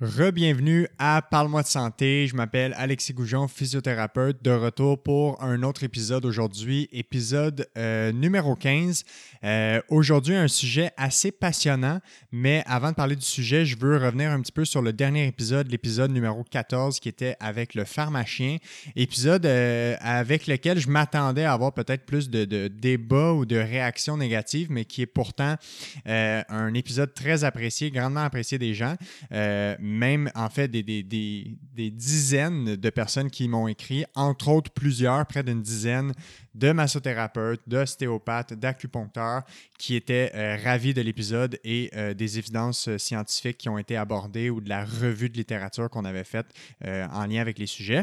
Rebienvenue à Parle-moi de santé. Je m'appelle Alexis Goujon, physiothérapeute, de retour pour un autre épisode aujourd'hui, épisode euh, numéro 15. Euh, aujourd'hui, un sujet assez passionnant, mais avant de parler du sujet, je veux revenir un petit peu sur le dernier épisode, l'épisode numéro 14, qui était avec le pharmacien, épisode euh, avec lequel je m'attendais à avoir peut-être plus de, de, débats ou de réactions négatives, mais qui est pourtant un épisode très apprécié, grandement apprécié des gens même en fait des, dizaines de personnes qui m'ont écrit, entre autres plusieurs, près d'une dizaine de massothérapeutes, d'ostéopathes, d'acupuncteurs qui étaient euh, ravis de l'épisode et euh, des évidences euh, scientifiques qui ont été abordées ou de la revue de littérature qu'on avait faite en lien avec les sujets.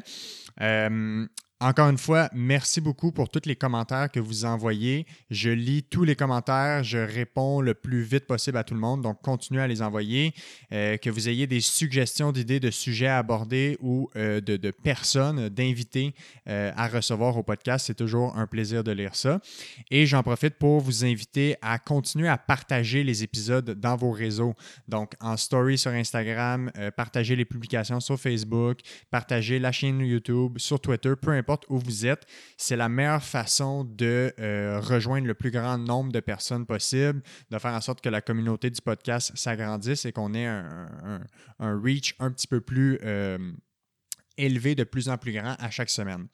Encore une fois, merci beaucoup pour tous les commentaires que vous envoyez. Je lis tous les commentaires, je réponds le plus vite possible à tout le monde, donc continuez à les envoyer. Euh, que vous ayez des suggestions d'idées de sujets à aborder ou euh, de, personnes, d'invités euh, à recevoir au podcast, c'est toujours un plaisir de lire ça. Et j'en profite pour vous inviter à continuer à partager les épisodes dans vos réseaux. Donc en story sur Instagram, partager les publications sur Facebook, partager la chaîne YouTube, sur Twitter, peu importe où vous êtes, c'est la meilleure façon de euh, rejoindre le plus grand nombre de personnes possible, de faire en sorte que la communauté du podcast s'agrandisse et qu'on ait un, reach un petit peu plus euh, élevé, de plus en plus grand à chaque semaine.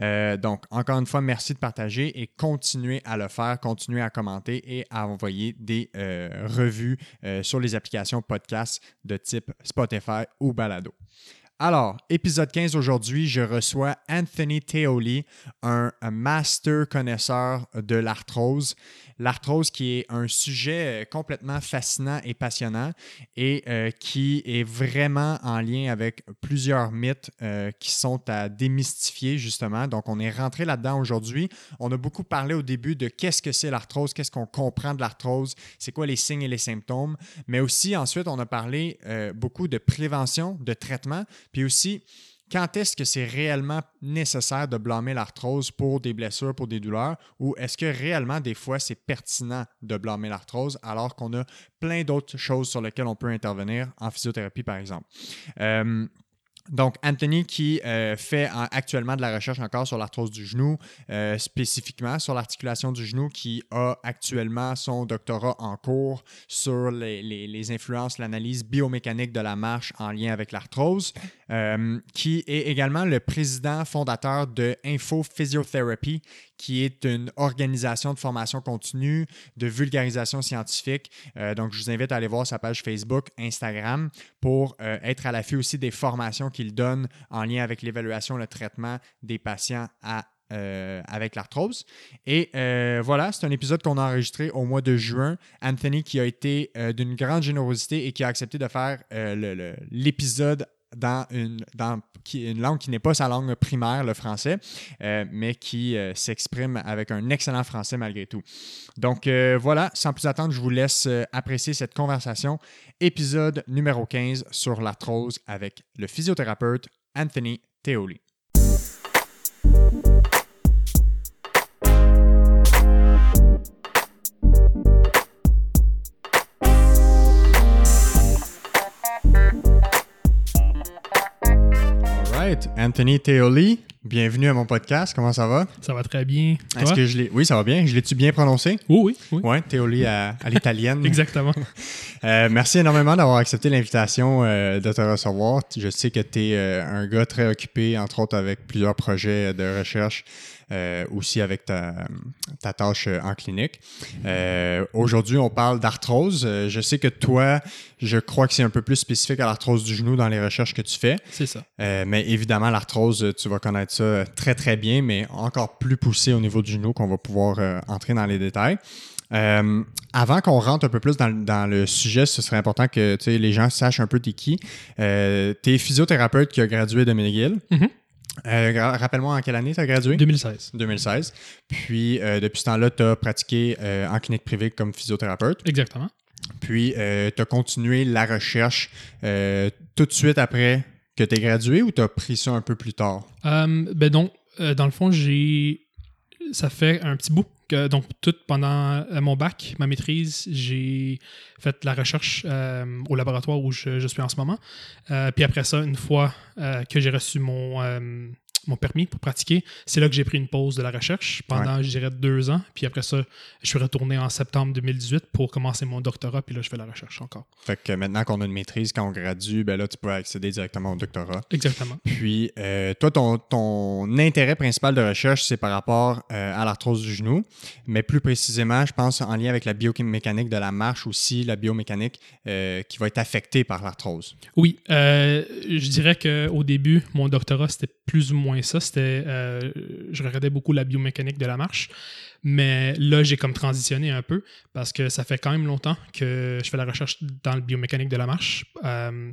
Euh, donc, encore une fois, merci de partager et continuez à le faire, continuez à commenter et à envoyer des revues sur les applications podcast de type Spotify ou Balado. Alors, épisode 15 aujourd'hui, je reçois Anthony Teoli, un, master connaisseur de l'arthrose. L'arthrose qui est un sujet euh, complètement fascinant et passionnant et euh, qui est vraiment en lien avec plusieurs mythes euh, qui sont à démystifier justement. Donc, on est rentré là-dedans aujourd'hui. On a beaucoup parlé au début de qu'est-ce que c'est l'arthrose, qu'est-ce qu'on comprend de l'arthrose, c'est quoi les signes et les symptômes, mais aussi ensuite, on a parlé beaucoup de prévention, de traitement puis aussi, quand est-ce que c'est réellement nécessaire de blâmer l'arthrose pour des blessures, pour des douleurs, ou est-ce que réellement des fois c'est pertinent de blâmer l'arthrose alors qu'on a plein d'autres choses sur lesquelles on peut intervenir en physiothérapie, par exemple? Euh, donc, Anthony qui euh, fait actuellement de la recherche encore sur l'arthrose du genou, euh, spécifiquement sur l'articulation du genou, qui a actuellement son doctorat en cours sur les, influences, l'analyse biomécanique de la marche en lien avec l'arthrose, euh, qui est également le président fondateur de Info Physiotherapy, qui est une organisation de formation continue, de vulgarisation scientifique. Euh, donc, je vous invite à aller voir sa page Facebook, Instagram, pour euh, être à l'affût aussi des formations qu'il donne en lien avec l'évaluation, le traitement des patients avec l'arthrose. Et voilà, c'est un épisode qu'on a enregistré au mois de juin. Anthony qui a été d'une grande générosité et qui a accepté de faire l'épisode dans une, dans, une langue qui n'est pas sa langue primaire, le français, euh, mais qui euh, s'exprime avec un excellent français malgré tout. Donc euh, voilà, sans plus attendre, je vous laisse apprécier cette conversation. Épisode numéro 15 sur l'arthrose avec le physiothérapeute Anthony Theoli. Anthony Teoli, bienvenue à mon podcast. Comment ça va? Ça va très bien. Est-ce que je l'ai. Oui, ça va bien. Je l'ai-tu bien prononcé? Oui, oui. Oui, Teoli à, l'italienne. Exactement. Euh, merci énormément d'avoir accepté l'invitation euh, de te recevoir. Je sais que tu es euh, un gars très occupé, entre autres avec plusieurs projets de recherche. Aussi avec ta, ta, tâche en clinique. Aujourd'hui, on parle d'arthrose. je sais que toi, je crois que c'est un peu plus spécifique à l'arthrose du genou dans les recherches que tu fais. C'est ça. Euh, mais évidemment, l'arthrose, tu vas connaître ça très, très bien, mais encore plus poussé au niveau du genou qu'on va pouvoir euh, entrer dans les détails. Euh, avant qu'on rentre un peu plus dans, le sujet, ce serait important que les gens sachent un peu t'es qui. Euh, tu es physiothérapeute qui a gradué de McGill. Mm-hmm. Rappelle-moi en quelle année tu as gradué 2016. 2016. Puis, depuis ce temps-là, tu as pratiqué en clinique privée comme physiothérapeute. Exactement. Puis, euh, tu as continué la recherche euh, tout de suite après que tu es gradué ou tu as pris ça un peu plus tard? Euh, ben donc, dans le fond, j'ai. Ça fait un petit bout Donc, tout pendant euh, mon bac, ma maîtrise, j'ai fait la recherche euh, au laboratoire où je, suis en ce moment. Euh, puis après ça, une fois que j'ai reçu mon, mon permis pour pratiquer, c'est là que j'ai pris une pause de la recherche pendant, je dirais, deux ans. Puis après ça, je suis retourné en septembre 2018 pour commencer mon doctorat. Puis là, je fais la recherche encore. Fait que maintenant qu'on a une maîtrise, quand on gradue, ben là, tu peux accéder directement au doctorat. Exactement. Puis, euh, toi, ton, ton intérêt principal de recherche, c'est par rapport euh, à l'arthrose du genou, mais plus précisément, je pense en lien avec la biomécanique de la marche aussi, la biomécanique euh, qui va être affectée par l'arthrose. Oui, je dirais qu'au début, mon doctorat, c'était plus ou moins ça. C'était, euh, je regardais beaucoup la biomécanique de la marche. Mais là, j'ai comme transitionné un peu parce que ça fait quand même longtemps que je fais la recherche dans le biomécanique de la marche euh,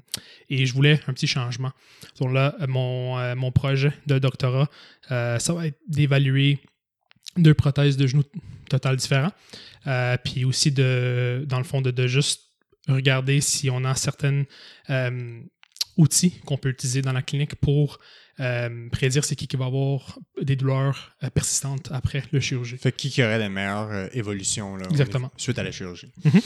et je voulais un petit changement. Donc là, mon, euh, mon projet de doctorat, ça va être d'évaluer deux prothèses de genoux total différents. Puis aussi, de, dans le fond, de, de juste regarder si on a certains euh, outils qu'on peut utiliser dans la clinique pour euh, prédire c'est qui qui va avoir des douleurs euh, persistantes après le chirurgie. Fait qui qui aurait les meilleures euh, évolutions là, Exactement. suite à la chirurgie. Mhm.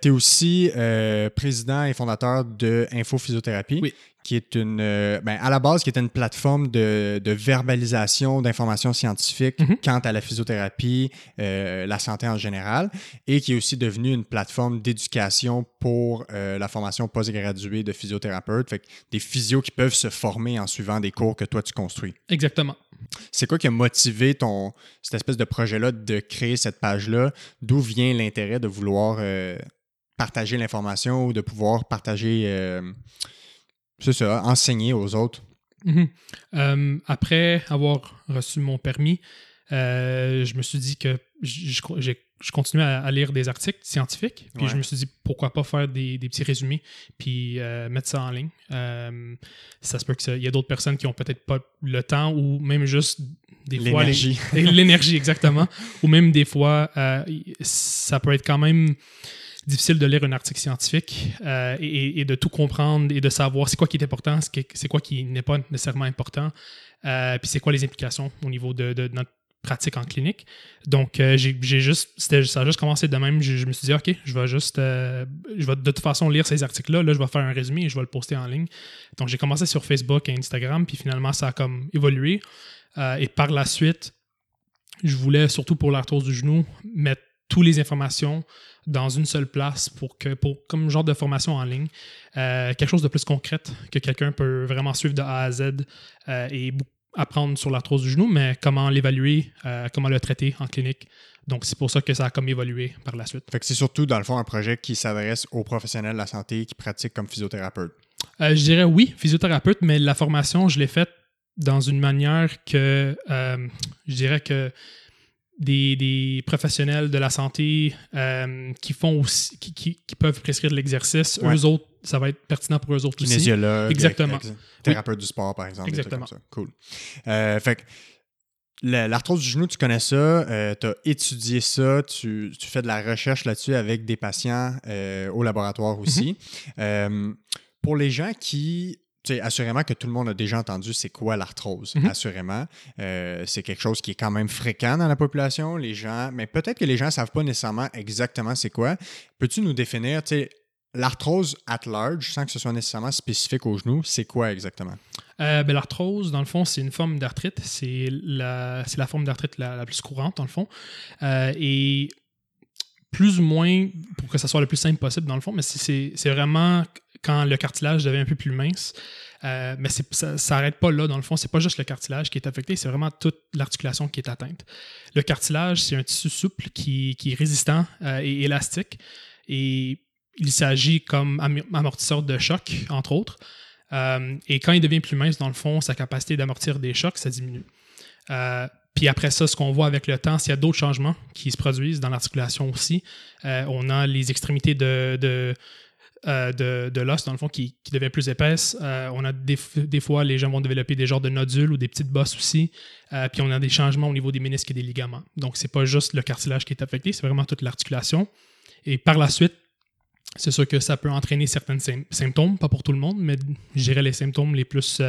tu es aussi euh, président et fondateur de Info Physiothérapie, Oui. Qui est une, euh, ben, à la base, qui est une plateforme de, de verbalisation d'informations scientifiques Mhm. quant à la physiothérapie, euh, la santé en général, et qui est aussi devenue une plateforme d'éducation pour euh, la formation postgraduée de physiothérapeutes. Fait que des physios qui peuvent se former en suivant des cours que toi tu construis. Exactement. C'est quoi qui a motivé ton, cette espèce de projet-là de créer cette page-là? D'où vient l'intérêt de vouloir euh, partager l'information ou de pouvoir partager, c'est ça, enseigner aux autres? Mhm. Euh, après avoir reçu mon permis, euh, je me suis dit que je, je- j'ai- je continuais à, lire des articles scientifiques. Puis Ouais. je me suis dit pourquoi pas faire des, des petits résumés puis euh, mettre ça en ligne. Euh, ça se peut qu'il y a d'autres personnes qui ont peut-être pas le temps ou même juste des fois L'énergie. L'énergie, exactement. Ou même des fois, euh, ça peut être quand même difficile de lire un article scientifique euh, et, de tout comprendre et de savoir c'est quoi qui est important, c'est quoi qui n'est pas nécessairement important, euh, puis c'est quoi les implications au niveau de, notre pratique en clinique. Donc, euh, j'ai juste, ça a juste commencé de même. Je, me suis dit, OK, je vais juste, je vais de toute façon lire ces articles-là. Là, je vais faire un résumé et je vais le poster en ligne. Donc, j'ai commencé sur Facebook et Instagram, puis finalement, ça a comme évolué. Et par la suite, je voulais, surtout pour l'arthrose du genou, mettre toutes les informations dans une seule place pour que, pour, comme genre de formation en ligne, euh, quelque chose de plus concrète que quelqu'un peut vraiment suivre de A à Z euh, et apprendre sur l'arthrose du genou, mais comment l'évaluer, euh, comment le traiter en clinique. Donc, c'est pour ça que ça a comme évolué par la suite. Fait que c'est surtout, dans le fond, un projet qui s'adresse aux professionnels de la santé qui pratiquent comme physiothérapeute. Je dirais oui, physiothérapeute, mais la formation, je l'ai faite dans une manière que je dirais que des, des professionnels de la santé euh, qui font aussi, qui, qui- qui peuvent prescrire de l'exercice, Ouais. eux autres, ça va être pertinent pour eux autres aussi. Exactement. ex- thérapeute du sport, par exemple. Exactement. comme ça. Cool. Euh, fait que la- l'arthrose du genou, tu connais ça, tu as étudié ça, tu, tu fais de la recherche là-dessus avec des patients euh, au laboratoire aussi. Euh, pour les gens qui. Tu sais, assurément que tout le monde a déjà entendu c'est quoi l'arthrose, Mhm. assurément. Euh, c'est quelque chose qui est quand même fréquent dans la population. Les gens, mais peut-être que les gens ne savent pas nécessairement exactement c'est quoi. Peux-tu nous définir, l'arthrose at large, sans que ce soit nécessairement spécifique au genou, c'est quoi exactement? Euh, ben, L'arthrose, dans le fond, c'est une forme d'arthrite. C'est la, la forme d'arthrite la, la plus courante, dans le fond. Euh, et plus ou moins, pour que ça soit le plus simple possible, dans le fond, mais c'est vraiment quand le cartilage devient un peu plus mince. Euh, mais ça s'arrête pas là, dans le fond. C'est pas juste le cartilage qui est affecté, c'est vraiment toute l'articulation qui est atteinte. Le cartilage, c'est un tissu souple qui, est résistant euh, et élastique. Et il s'agit comme am- amortisseur de choc, entre autres. Euh, et quand il devient plus mince, dans le fond, sa capacité d'amortir des chocs, ça diminue. Puis après ça, ce qu'on voit avec le temps, s'il y a d'autres changements qui se produisent dans l'articulation aussi, on a les extrémités de, euh, de, de l'os, dans le fond, qui, qui devient plus épaisse. Euh, on a des, des fois, les gens vont développer des genres de nodules ou des petites bosses aussi. Euh, puis on a des changements au niveau des ménisques et des ligaments. Donc, c'est pas juste le cartilage qui est affecté, c'est vraiment toute l'articulation. Et par la suite, c'est sûr que ça peut entraîner certains sym- symptômes, pas pour tout le monde, mais je dirais les symptômes les plus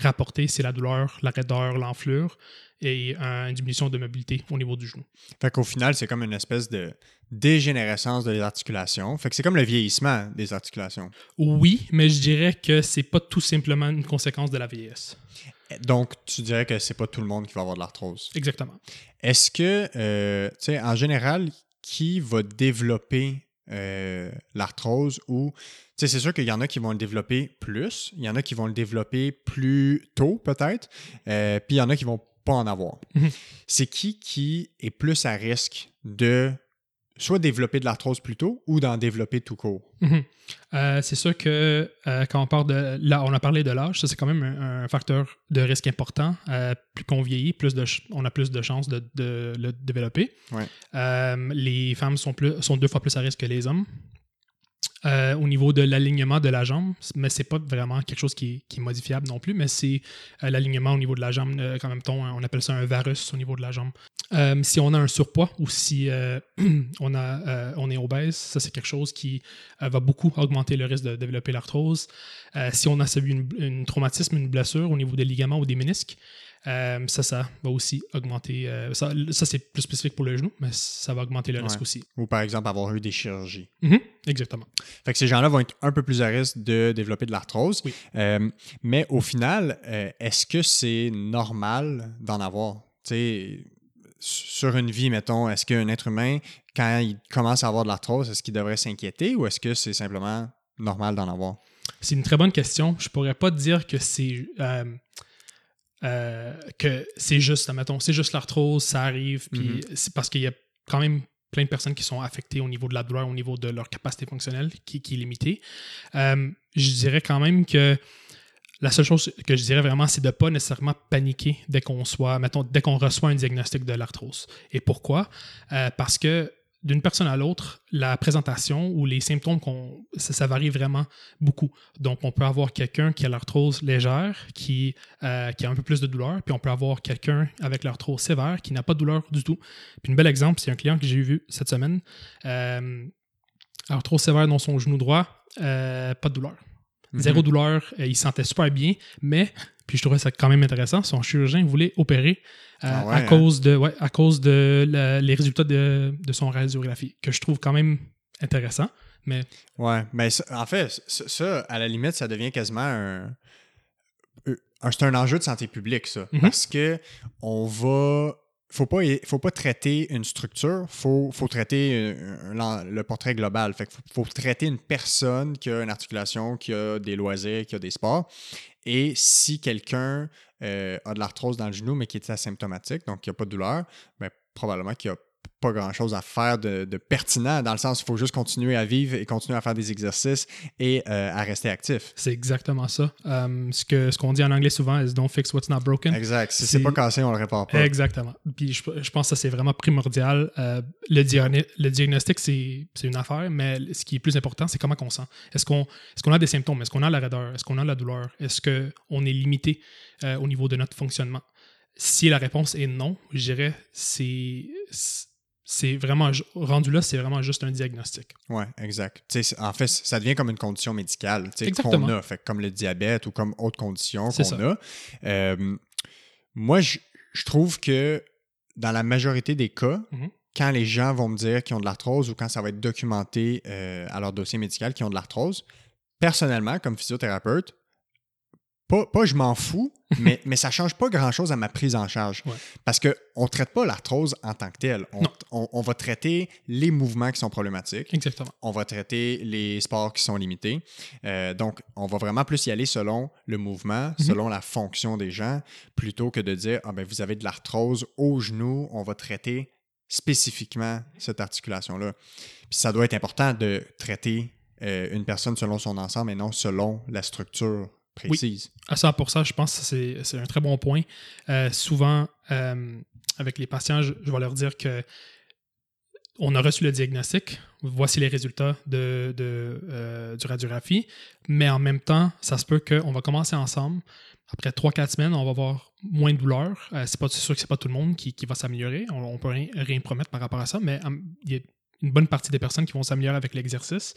rapportés, c'est la douleur, la raideur, l'enflure et une diminution de mobilité au niveau du genou. Fait qu'au final, c'est comme une espèce de dégénérescence des articulations. Fait que c'est comme le vieillissement des articulations. Oui, mais je dirais que c'est pas tout simplement une conséquence de la vieillesse. Donc, tu dirais que c'est pas tout le monde qui va avoir de l'arthrose. Exactement. Est-ce que, euh, tu sais, en général, qui va développer euh, l'arthrose ou, tu sais, c'est sûr qu'il y en a qui vont le développer plus, il y en a qui vont le développer plus tôt peut-être, euh, puis il y en a qui vont pas en avoir. Mhm. C'est qui qui est plus à risque de soit développer de l'arthrose plus tôt ou d'en développer tout court? Mhm. Euh, c'est sûr que euh, quand on parle de là, on a parlé de l'âge, ça c'est quand même un, un facteur de risque important. Euh, plus qu'on vieillit, plus de on a plus de chances de, de le développer. Ouais. Les femmes sont, plus, sont deux fois plus à risque que les hommes. Euh, au niveau de l'alignement de la jambe, mais c'est pas vraiment quelque chose qui est, modifiable non plus, mais c'est euh, l'alignement au niveau de la jambe, euh, quand même on appelle ça un varus au niveau de la jambe. Si on a un surpoids ou si on, a, on est obèse, ça c'est quelque chose qui va beaucoup augmenter le risque de développer l'arthrose. Si on a subi une traumatisme, une blessure au niveau des ligaments ou des ménisques, euh, ça, ça va aussi augmenter. euh, ça, ça, c'est plus spécifique pour le genou, mais ça va augmenter le risque aussi. Ou par exemple avoir eu des chirurgies. Mhm, exactement. Fait que ces gens-là vont être un peu plus à risque de développer de l'arthrose. Oui. Euh, mais au final, est-ce que c'est normal d'en avoir? Sur une vie, mettons, est-ce qu'un être humain, quand il commence à avoir de l'arthrose, est-ce qu'il devrait s'inquiéter ou est-ce que c'est simplement normal d'en avoir? C'est une très bonne question. Je pourrais pas te dire que c'est euh, que c'est juste, mettons, c'est juste l'arthrose, ça arrive, puis c'est parce qu'il y a quand même plein de personnes qui sont affectées au niveau de la douleur, au niveau de leur capacité fonctionnelle qui, qui est limitée. Euh, je dirais quand même que la seule chose que je dirais vraiment, c'est de ne pas nécessairement paniquer dès qu'on soit, mettons, dès qu'on reçoit un diagnostic de l'arthrose. Et pourquoi? Euh, parce que d'une personne à l'autre, la présentation ou les symptômes, qu'on, ça, ça varie vraiment beaucoup. Donc, on peut avoir quelqu'un qui a l'arthrose légère, qui, euh, qui a un peu plus de douleur, puis on peut avoir quelqu'un avec l'arthrose sévère qui n'a pas de douleur du tout. Puis, un bel exemple, c'est un client que j'ai vu cette semaine. Euh, arthrose sévère dans son genou droit, euh, pas de douleur. Zéro douleur, euh, il se sentait super bien, mais, puis je trouvais ça quand même intéressant, son chirurgien voulait opérer euh, Ah ouais, à, hein? cause de, ouais, à cause de la- les résultats de, de son radiographie, que je trouve quand même intéressant. Mais Ouais, mais ça- en fait, ça, à la limite, ça devient quasiment un. un- c'est un enjeu de santé publique, ça. Mhm. Parce que on va. Faut pas, faut pas traiter une structure, faut, faut traiter un- le portrait global. Fait que faut, faut traiter une personne qui a une articulation, qui a des loisirs, qui a des sports. Et si quelqu'un euh, a de l'arthrose dans le genou, mais qui est asymptomatique, donc qui n'a pas de douleur, ben, probablement qu'il n'y a pas grand-chose à faire de, de pertinent, dans le sens où il faut juste continuer à vivre et continuer à faire des exercices et euh, à rester actif. c'est exactement ça. Euh, ce que ce qu'on dit en anglais souvent is don't fix what's not broken. Exact. Si C'est- pas cassé, on le répare pas. Exactement. Puis je, je pense que ça, c'est vraiment primordial. Euh, le, le diagnostic, c'est une affaire, mais ce qui est plus important, c'est comment on sent. Est-ce qu'on est qu'on a des symptômes? Est-ce qu'on a la raideur? Est-ce qu'on a la douleur? Est-ce qu'on est limité euh, au niveau de notre fonctionnement? Si la réponse est non, je dirais c'est c'est vraiment rendu là, c'est vraiment juste un diagnostic. Oui, exact. En fait, ça devient comme une condition médicale qu'on a, fait, comme le diabète ou comme autre condition qu'on a. Euh, moi, je, je trouve que dans la majorité des cas, Mhm. quand les gens vont me dire qu'ils ont de l'arthrose ou quand ça va être documenté euh, à leur dossier médical qu'ils ont de l'arthrose, personnellement, comme physiothérapeute, pas, pas je m'en fous, mais, mais ça change pas grand-chose à ma prise en charge. Ouais. Parce qu'on ne traite pas l'arthrose en tant que telle. On- on va traiter les mouvements qui sont problématiques Exactement. on va traiter les sports qui sont limités. Euh, donc, on va vraiment plus y aller selon le mouvement, Mhm. selon la fonction des gens, plutôt que de dire ah ben vous avez de l'arthrose au genou, on va traiter spécifiquement cette articulation-là. Puis ça doit être important de traiter euh, une personne selon son ensemble et non selon la structure précise. À 100%, je pense que c'est c'est un très bon point. Euh, souvent, euh, avec les patients, je, je vais leur dire que on a reçu le diagnostic, voici les résultats de, de, euh, du radiographie, mais en même temps, ça se peut qu'on va commencer ensemble. Après 3-4 semaines, on va avoir moins de douleur. C'est pas sûr que c'est pas tout le monde qui, qui va s'améliorer. On, on peut rien, rien promettre par rapport à ça, mais hum, il y a une bonne partie des personnes qui vont s'améliorer avec l'exercice.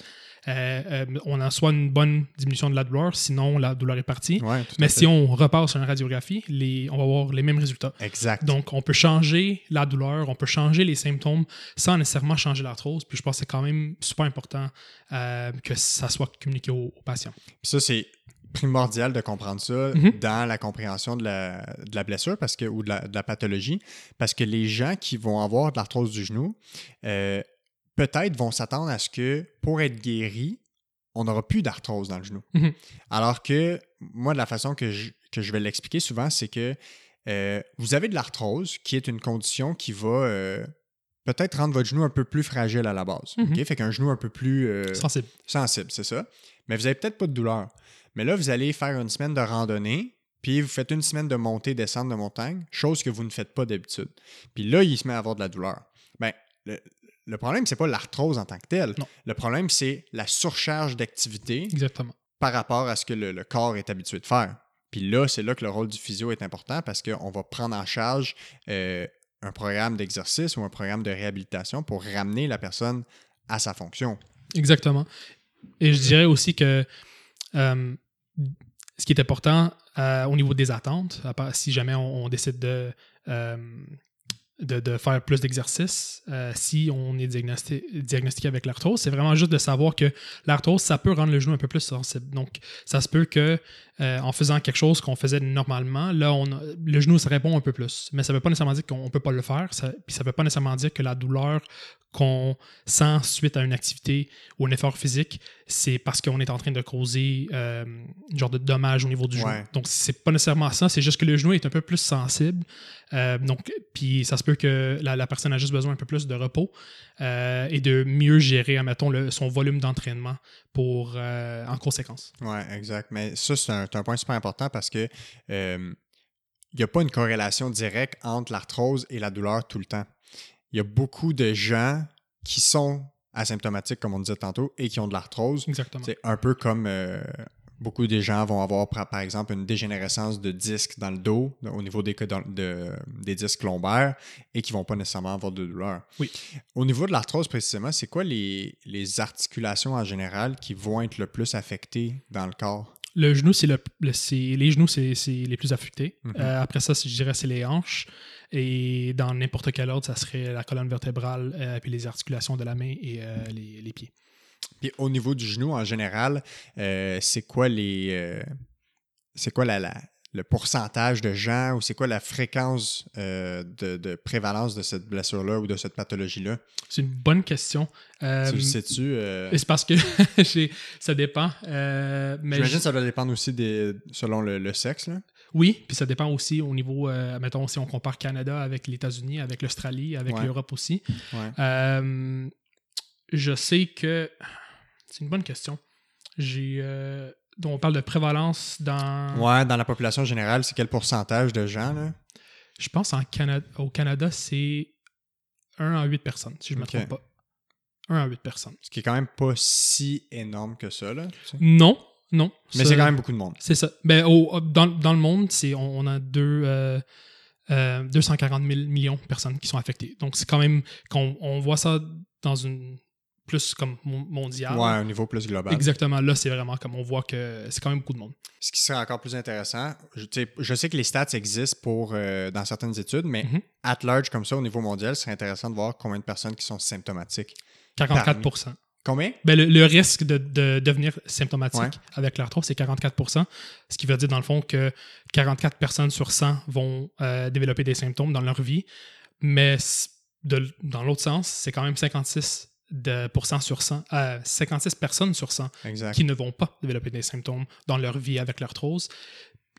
Euh, euh, on a soit une bonne diminution de la douleur, sinon la douleur est partie. Ouais, Mais si on repart sur une radiographie, les, on va avoir les mêmes résultats. Exact. Donc, on peut changer la douleur, on peut changer les symptômes sans nécessairement changer l'arthrose. Puis je pense que c'est quand même super important euh, que ça soit communiqué aux, aux patients. Puis ça, c'est primordial de comprendre ça Mhm. dans la compréhension de la, de la blessure parce que, ou de la, de la pathologie, parce que les gens qui vont avoir de l'arthrose du genou, peut-être vont s'attendre à ce que pour être guéri, on n'aura plus d'arthrose dans le genou. Mhm. Alors que moi, de la façon que je, que je vais l'expliquer souvent, c'est que euh, vous avez de l'arthrose, qui est une condition qui va euh, peut-être rendre votre genou un peu plus fragile à la base. Mhm. Fait qu'un genou un peu plus euh, Sensible. sensible, c'est ça. Mais vous n'avez peut-être pas de douleur. Mais là, vous allez faire une semaine de randonnée, puis vous faites une semaine de montée, descente de montagne, chose que vous ne faites pas d'habitude. Puis là, il se met à avoir de la douleur. Le, le problème, c'est pas l'arthrose en tant que telle. Non. Le problème, c'est la surcharge d'activité Exactement. par rapport à ce que le, le corps est habitué de faire. Puis là, c'est là que le rôle du physio est important parce qu'on va prendre en charge euh, un programme d'exercice ou un programme de réhabilitation pour ramener la personne à sa fonction. Exactement. Et je dirais aussi que euh, ce qui est important euh, au niveau des attentes, à part- si jamais on, on décide de, de, faire plus d'exercices, euh, si on est diagnosti- diagnostiqué avec l'arthrose, c'est vraiment juste de savoir que l'arthrose, ça peut rendre le genou un peu plus sensible. Donc, ça se peut que euh, en faisant quelque chose qu'on faisait normalement, là, on a- le genou se répond un peu plus. Mais ça ne veut pas nécessairement dire qu'on ne peut pas le faire. Ça, puis ça ne veut pas nécessairement dire que la douleur qu'on sent suite à une activité ou un effort physique, c'est parce qu'on est en train de causer euh, un genre de dommage au niveau du Ouais. genou. Donc, c'est pas nécessairement ça, c'est juste que le genou est un peu plus sensible. Euh, donc, puis ça se peut que la, la personne a juste besoin un peu plus de repos euh, et de mieux gérer, admettons, le, son volume d'entraînement pour euh, en conséquence. Oui, exact. Mais ça, c'est un, c'est un point super important parce que euh, il n'y a pas une corrélation directe entre l'arthrose et la douleur tout le temps. Il y a beaucoup de gens qui sont asymptomatiques, comme on disait tantôt, et qui ont de l'arthrose. Exactement. C'est un peu comme euh, beaucoup des gens vont avoir, par exemple, une dégénérescence de disques dans le dos, au niveau des, de- des disques lombaires, et qui vont pas nécessairement avoir de douleur. Oui. Au niveau de l'arthrose précisément, c'est quoi les, les articulations en général qui vont être le plus affectées dans le corps? Le genou, c'est le, les genoux, c'est les plus affectés. Mhm. Euh, après ça, je dirais c'est les hanches. Et dans n'importe quel ordre, ça serait la colonne vertébrale, euh, puis les articulations de la main et euh, les, les pieds. Puis au niveau du genou en général, c'est quoi les c'est quoi la, la- le pourcentage de gens ou c'est quoi la fréquence euh, de, de prévalence de cette blessure-là ou de cette pathologie-là? C'est une bonne question. Euh, tu le sais-tu? euh, c'est parce que ça dépend. J'imagine que ça doit dépendre aussi des, selon le, le sexe. Là. Oui, puis ça dépend aussi au niveau, mettons, si on compare Canada avec les États-Unis, avec l'Australie, avec Ouais. l'Europe aussi. Ouais. Je sais que. C'est une bonne question. J'ai. Euh, dont on parle de prévalence dans. ouais, dans la population générale, c'est quel pourcentage de gens? Là? Je pense en Canada, au Canada, c'est 1 à 8 personnes, si je ne me trompe pas. 1 à 8 personnes. Ce qui est quand même pas si énorme que ça. Là, tu sais. Non, non. Mais c'est quand même beaucoup de monde. C'est ça. Ben, au- dans, dans le monde, c'est, on, on a deux, euh, euh, 240 000 millions de personnes qui sont affectées. Donc, c'est quand même qu'on on voit ça dans une plus comme mon- mondiale. Ouais, un niveau plus global. Exactement. Là, c'est vraiment comme on voit que c'est quand même beaucoup de monde. Ce qui serait encore plus intéressant, je, sais, je sais que les stats existent pour euh, dans certaines études, mais Mhm. at large comme ça au niveau mondial, ce serait intéressant de voir combien de personnes qui sont symptomatiques. 44% Combien? ben, le, le risque de, de devenir symptomatique Ouais. avec l'arthrose, c'est 44% ce qui veut dire dans le fond que 44 personnes sur 100 vont euh, développer des symptômes dans leur vie, mais de- dans l'autre sens, c'est quand même 56 de pourcent sur 100, euh, 56 personnes sur 100 Exact. qui ne vont pas développer des symptômes dans leur vie avec l'arthrose,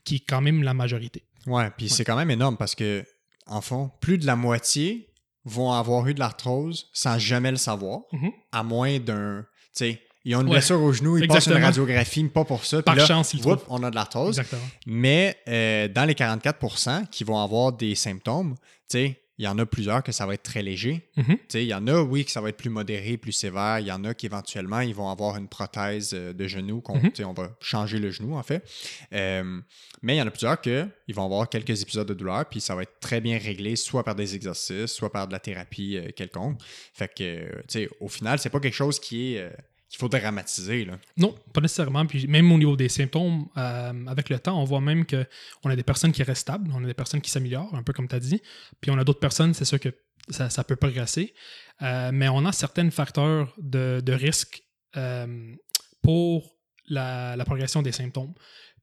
qui est quand même la majorité. Ouais, puis c'est quand même énorme parce que, en fond, plus de la moitié vont avoir eu de l'arthrose sans jamais le savoir, Mhm. à moins d'un. Tu sais, ils ont une Ouais. blessure au genou, ils passent une radiographie, pas pour ça. Par là, chance, ils whoop, trouvent. on a de l'arthrose. Exactement. Mais euh, dans les 44% qui vont avoir des symptômes, tu sais, il y en a plusieurs que ça va être très léger. Mhm. Il y en a, oui, que ça va être plus modéré, plus sévère. Il y en a qui, éventuellement, ils vont avoir une prothèse euh, de genou, qu'on, Mhm. on va changer le genou, en fait. Euh, mais il y en a plusieurs que ils vont avoir quelques épisodes de douleur, puis ça va être très bien réglé, soit par des exercices, soit par de la thérapie euh, quelconque. Fait que, tu sais, au final, c'est pas quelque chose qui est... qu'il faut dramatiser, là. Non, pas nécessairement. Puis même au niveau des symptômes, euh, avec le temps, on voit même que on a des personnes qui restent stables, on a des personnes qui s'améliorent, un peu comme tu as dit. Puis on a d'autres personnes, c'est sûr que ça, ça peut progresser. Euh, mais on a certains facteurs de, de risque euh, pour la, la progression des symptômes.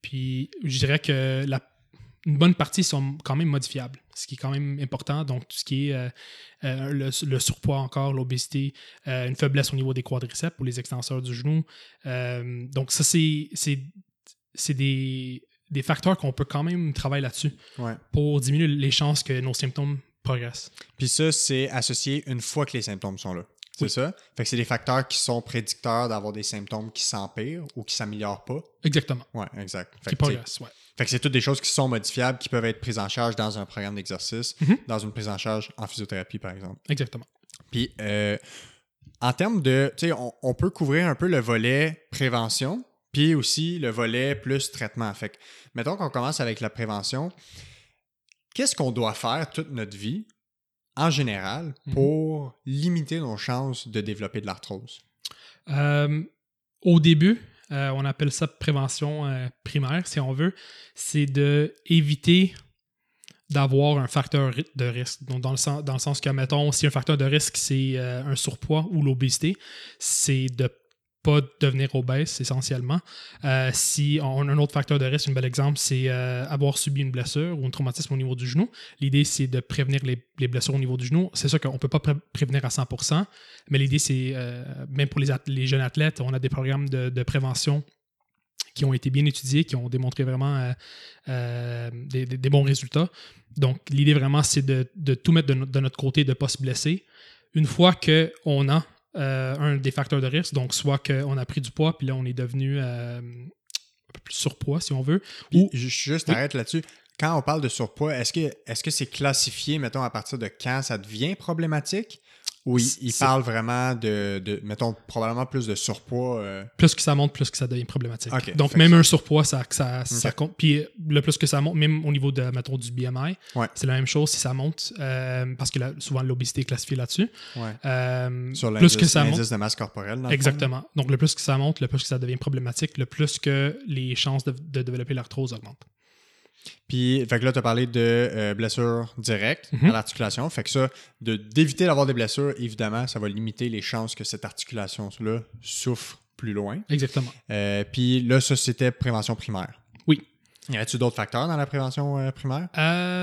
Puis je dirais que la, une bonne partie sont quand même modifiables, ce qui est quand même important. Donc, tout ce qui est euh, euh, le, le surpoids encore, l'obésité, euh, une faiblesse au niveau des quadriceps ou les extenseurs du genou. Donc, ça, c'est des, des facteurs qu'on peut quand même travailler là-dessus Ouais. pour diminuer les chances que nos symptômes progressent. Puis ça, c'est associé une fois que les symptômes sont là. C'est Oui. ça? Fait que c'est des facteurs qui sont prédicteurs d'avoir des symptômes qui s'empirent ou qui s'améliorent pas. Exactement. Ouais, exact. Fait Qui progressent, ouais. Fait que c'est toutes des choses qui sont modifiables, qui peuvent être prises en charge dans un programme d'exercice, Mhm. dans une prise en charge en physiothérapie, par exemple. Exactement. Puis, euh, en termes de, tu sais, on, on peut couvrir un peu le volet prévention, puis aussi le volet plus traitement. Fait que, mettons qu'on commence avec la prévention. Qu'est-ce qu'on doit faire toute notre vie, en général, Mhm. pour limiter nos chances de développer de l'arthrose? Euh, au début, euh, on appelle ça prévention euh, primaire, si on veut. C'est de éviter d'avoir un facteur de risque. Donc, dans le sens, dans le sens que, mettons, si un facteur de risque, c'est euh, un surpoids ou l'obésité, c'est de pas devenir obèse essentiellement. Euh, si on a un autre facteur de risque, un bel exemple, c'est euh, avoir subi une blessure ou un traumatisme au niveau du genou. L'idée, c'est de prévenir les, les blessures au niveau du genou. C'est sûr qu'on ne peut pas pré- prévenir à 100%, mais l'idée, c'est, euh, même pour les, jeunes athlètes, on a des programmes de, prévention qui ont été bien étudiés, qui ont démontré vraiment des, bons résultats. Donc, l'idée vraiment, c'est de, tout mettre de, de notre côté, de ne pas se blesser. Une fois qu'on a euh, un des facteurs de risque, donc soit qu'on a pris du poids, puis là, on est devenu euh, un peu plus surpoids, si on veut, Puis, ou ju- juste Oui. arrête là-dessus. Quand on parle de surpoids, est-ce que est-ce que c'est classifié, mettons, à partir de quand ça devient problématique? Ou il, parle vraiment de, de, mettons, probablement plus de surpoids? euh, plus que ça monte, plus que ça devient problématique. Donc, même un surpoids, ça, ça, ça compte. Puis, le plus que ça monte, même au niveau de, mettons, du BMI, Ouais. c'est la même chose si ça monte, euh, parce que là, souvent l'obésité est classifiée là-dessus. ouais. Euh, Sur plus que l'indice ça monte. l'indice de masse corporelle, dans le Exactement. Donc, le plus que ça monte, le plus que ça devient problématique, le plus que les chances de, de développer l'arthrose augmentent. Puis, fait que là, tu as parlé de euh, blessures directes Mhm. à l'articulation. Fait que ça, de- d'éviter d'avoir des blessures, évidemment, ça va limiter les chances que cette articulation-là souffre plus loin. Exactement. Euh, puis là, ça, c'était prévention primaire. Oui. Y a-t-il d'autres facteurs dans la prévention euh, primaire?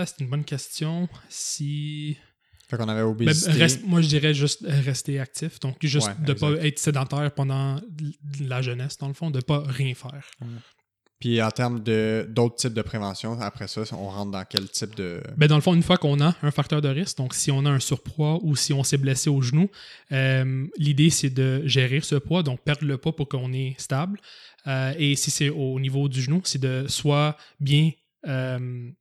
C'est une bonne question. Si. Fait qu'on avait Ben, obésité. reste- moi, je dirais juste rester actif. Donc, juste Ouais, de ne pas être sédentaire pendant la jeunesse, dans le fond, de ne pas rien faire. Puis en termes d'autres types de prévention, après ça, on rentre dans quel type de. Ben, dans le fond, une fois qu'on a un facteur de risque, donc si on a un surpoids ou si on s'est blessé au genou, euh, l'idée c'est de gérer ce poids, donc perdre le poids pour qu'on est stable. Euh, et si c'est au niveau du genou, c'est de soit bien, euh,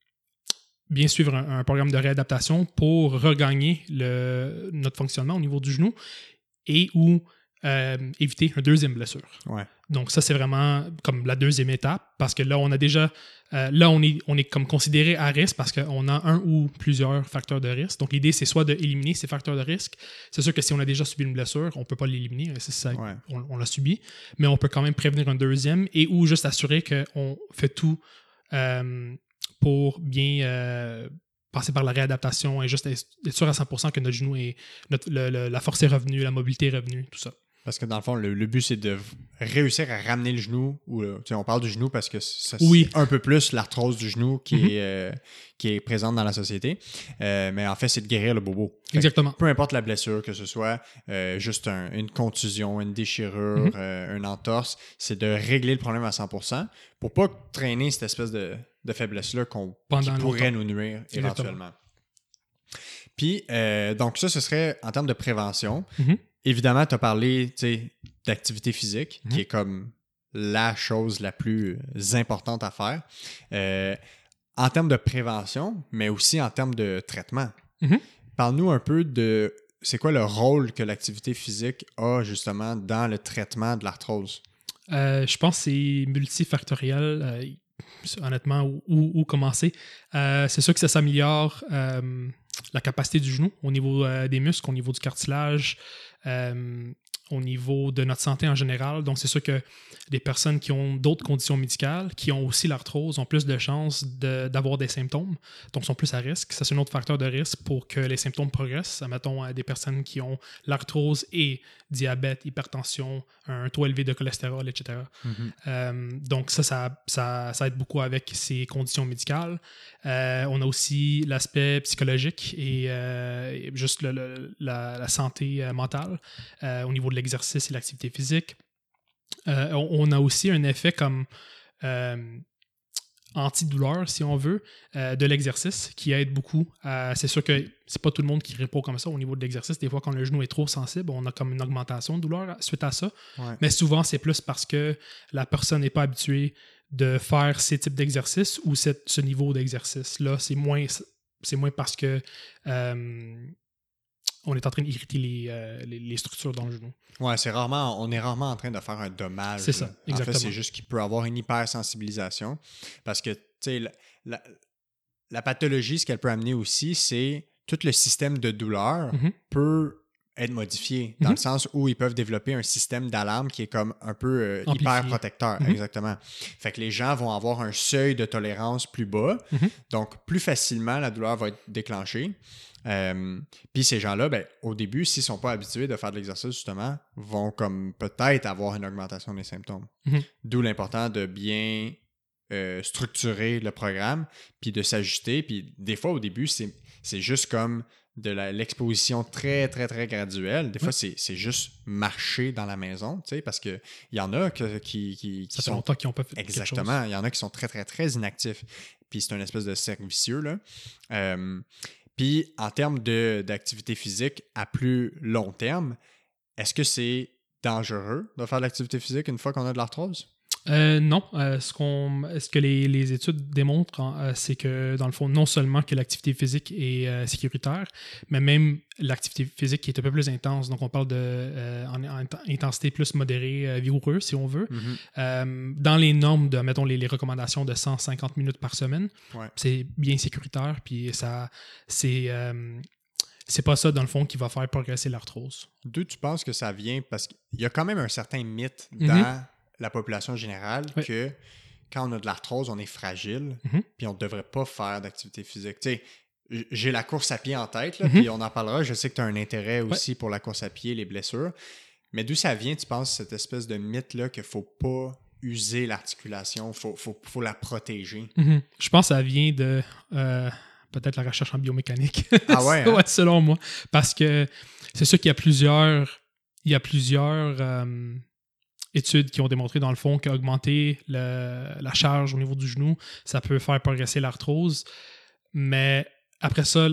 bien suivre un, un programme de réadaptation pour regagner le, notre fonctionnement au niveau du genou et ou éviter une deuxième blessure. Ouais. Donc ça, c'est vraiment comme la deuxième étape parce que là, on a déjà, euh, là, on est, on est comme considéré à risque parce qu'on a un ou plusieurs facteurs de risque. Donc l'idée, c'est soit d'éliminer ces facteurs de risque. C'est sûr que si on a déjà subi une blessure, on ne peut pas l'éliminer, c'est ça, Ouais. on, on l'a subi, mais on peut quand même prévenir un deuxième et ou juste assurer qu'on fait tout euh, pour bien euh, passer par la réadaptation et juste être être sûr à 100% que notre genou est, notre- le- le- la force est revenue, la mobilité est revenue, tout ça. Parce que dans le fond, le, le but, c'est de réussir à ramener le genou. Ou, euh, on parle du genou parce que Oui. c'est un peu plus l'arthrose du genou qui, Mhm. est, euh, qui est présente dans la société. Euh, mais en fait, c'est de guérir le bobo. Fait Exactement. peu importe la blessure, que ce soit euh, juste un- une contusion, une déchirure, Mhm. euh, une entorse, c'est de régler le problème à 100% pour pas traîner cette espèce de, de faiblesse-là qu'on, qui pourrait nous nuire Exactement. éventuellement. Puis, donc ça, ce serait en termes de prévention. Mhm. Évidemment, tu as parlé d'activité physique, Mhm. qui est comme la chose la plus importante à faire. Euh, en termes de prévention, mais aussi en termes de traitement. Mhm. Parle-nous un peu de c'est quoi le rôle que l'activité physique a justement dans le traitement de l'arthrose? Euh, je pense que c'est multifactoriel. euh, honnêtement, où, commencer. Euh, c'est sûr que ça s'améliore la capacité du genou au niveau des muscles, au niveau du cartilage, au niveau de notre santé en général. Donc, c'est sûr que des personnes qui ont d'autres conditions médicales, qui ont aussi l'arthrose, ont plus de chances de- d'avoir des symptômes, donc sont plus à risque. Ça, c'est un autre facteur de risque pour que les symptômes progressent. Mettons, à des personnes qui ont l'arthrose et diabète, hypertension, un taux élevé de cholestérol, etc. Euh, donc ça, ça, ça, ça aide beaucoup avec ces conditions médicales. Euh, on a aussi l'aspect psychologique et euh, et juste le- le- la, la santé mentale au niveau de l'exercice et l'activité physique. Euh, on, a aussi un effet comme euh, antidouleur, si on veut, euh, de l'exercice qui aide beaucoup. à- c'est sûr que c'est pas tout le monde qui répond comme ça au niveau de l'exercice. Des fois, quand le genou est trop sensible, on a comme une augmentation de douleur suite à ça. Ouais. Mais souvent, c'est plus parce que la personne n'est pas habituée de faire ces types d'exercices ou cette- ce niveau d'exercice-là. C'est moins, c'est moins parce que euh, on est en train d'irriter les, euh, les, les structures dans le genou. Ouais, c'est rarement, on est rarement en train de faire un dommage. C'est ça, là. En exactement. fait, c'est juste qu'il peut avoir une hypersensibilisation. Parce que, tu sais, la, la- la pathologie, ce qu'elle peut amener aussi, c'est tout le système de douleur Mhm. peut être modifié, dans Mhm. le sens où ils peuvent développer un système d'alarme qui est comme un peu euh, hyper protecteur. Mhm. Exactement. Fait que les gens vont avoir un seuil de tolérance plus bas, Mhm. donc plus facilement la douleur va être déclenchée. Euh, Puis ces gens-là, ben, au début, s'ils sont pas habitués de faire de l'exercice, justement, vont comme peut-être avoir une augmentation des symptômes. D'où l'important de bien euh, structurer le programme, puis de s'ajuster. Puis des fois, au début, c'est juste comme de l'exposition très, très, très graduelle. Des fois, c'est juste marcher dans la maison, tu sais, parce qu'il y en a que- qui, qui, qui Ça fait sont longtemps qu'ils n'ont pas fait. Exactement. Il y en a qui sont très, très, très inactifs. Puis c'est une espèce de cercle vicieux. Là. Euh, puis en termes d'activité physique à plus long terme, est-ce que c'est dangereux de faire de l'activité physique une fois qu'on a de l'arthrose? Euh, non. Euh, ce, qu'on, ce que les, les études démontrent, hein, euh, c'est que, dans le fond, non seulement que l'activité physique est euh, sécuritaire, mais même l'activité physique qui est un peu plus intense. Donc, on parle de en, en intensité plus modérée, vigoureuse, si on veut. Euh, dans les normes de, mettons, les, les recommandations de 150 minutes par semaine, Ouais. c'est bien sécuritaire, puis ça, c'est, c'est pas ça, dans le fond, qui va faire progresser l'arthrose. D'où tu penses que ça vient? Parce qu'il y a quand même un certain mythe Mhm. dans la population générale que quand on a de l'arthrose, on est fragile, Mhm. puis on ne devrait pas faire d'activité physique. Tu sais, j'ai la course à pied en tête, là, Mhm. puis on en parlera. Je sais que tu as un intérêt aussi pour la course à pied, les blessures. Mais d'où ça vient, tu penses, cette espèce de mythe-là qu'il ne faut pas user l'articulation, il faut, faut, faut la protéger? Mhm. Je pense que ça vient de euh, peut-être la recherche en biomécanique. Ah ouais, hein? selon moi. Parce que c'est sûr qu'il y a plusieurs, il y a plusieurs euh, études qui ont démontré, dans le fond, qu'augmenter la charge au niveau du genou, ça peut faire progresser l'arthrose. Mais après ça,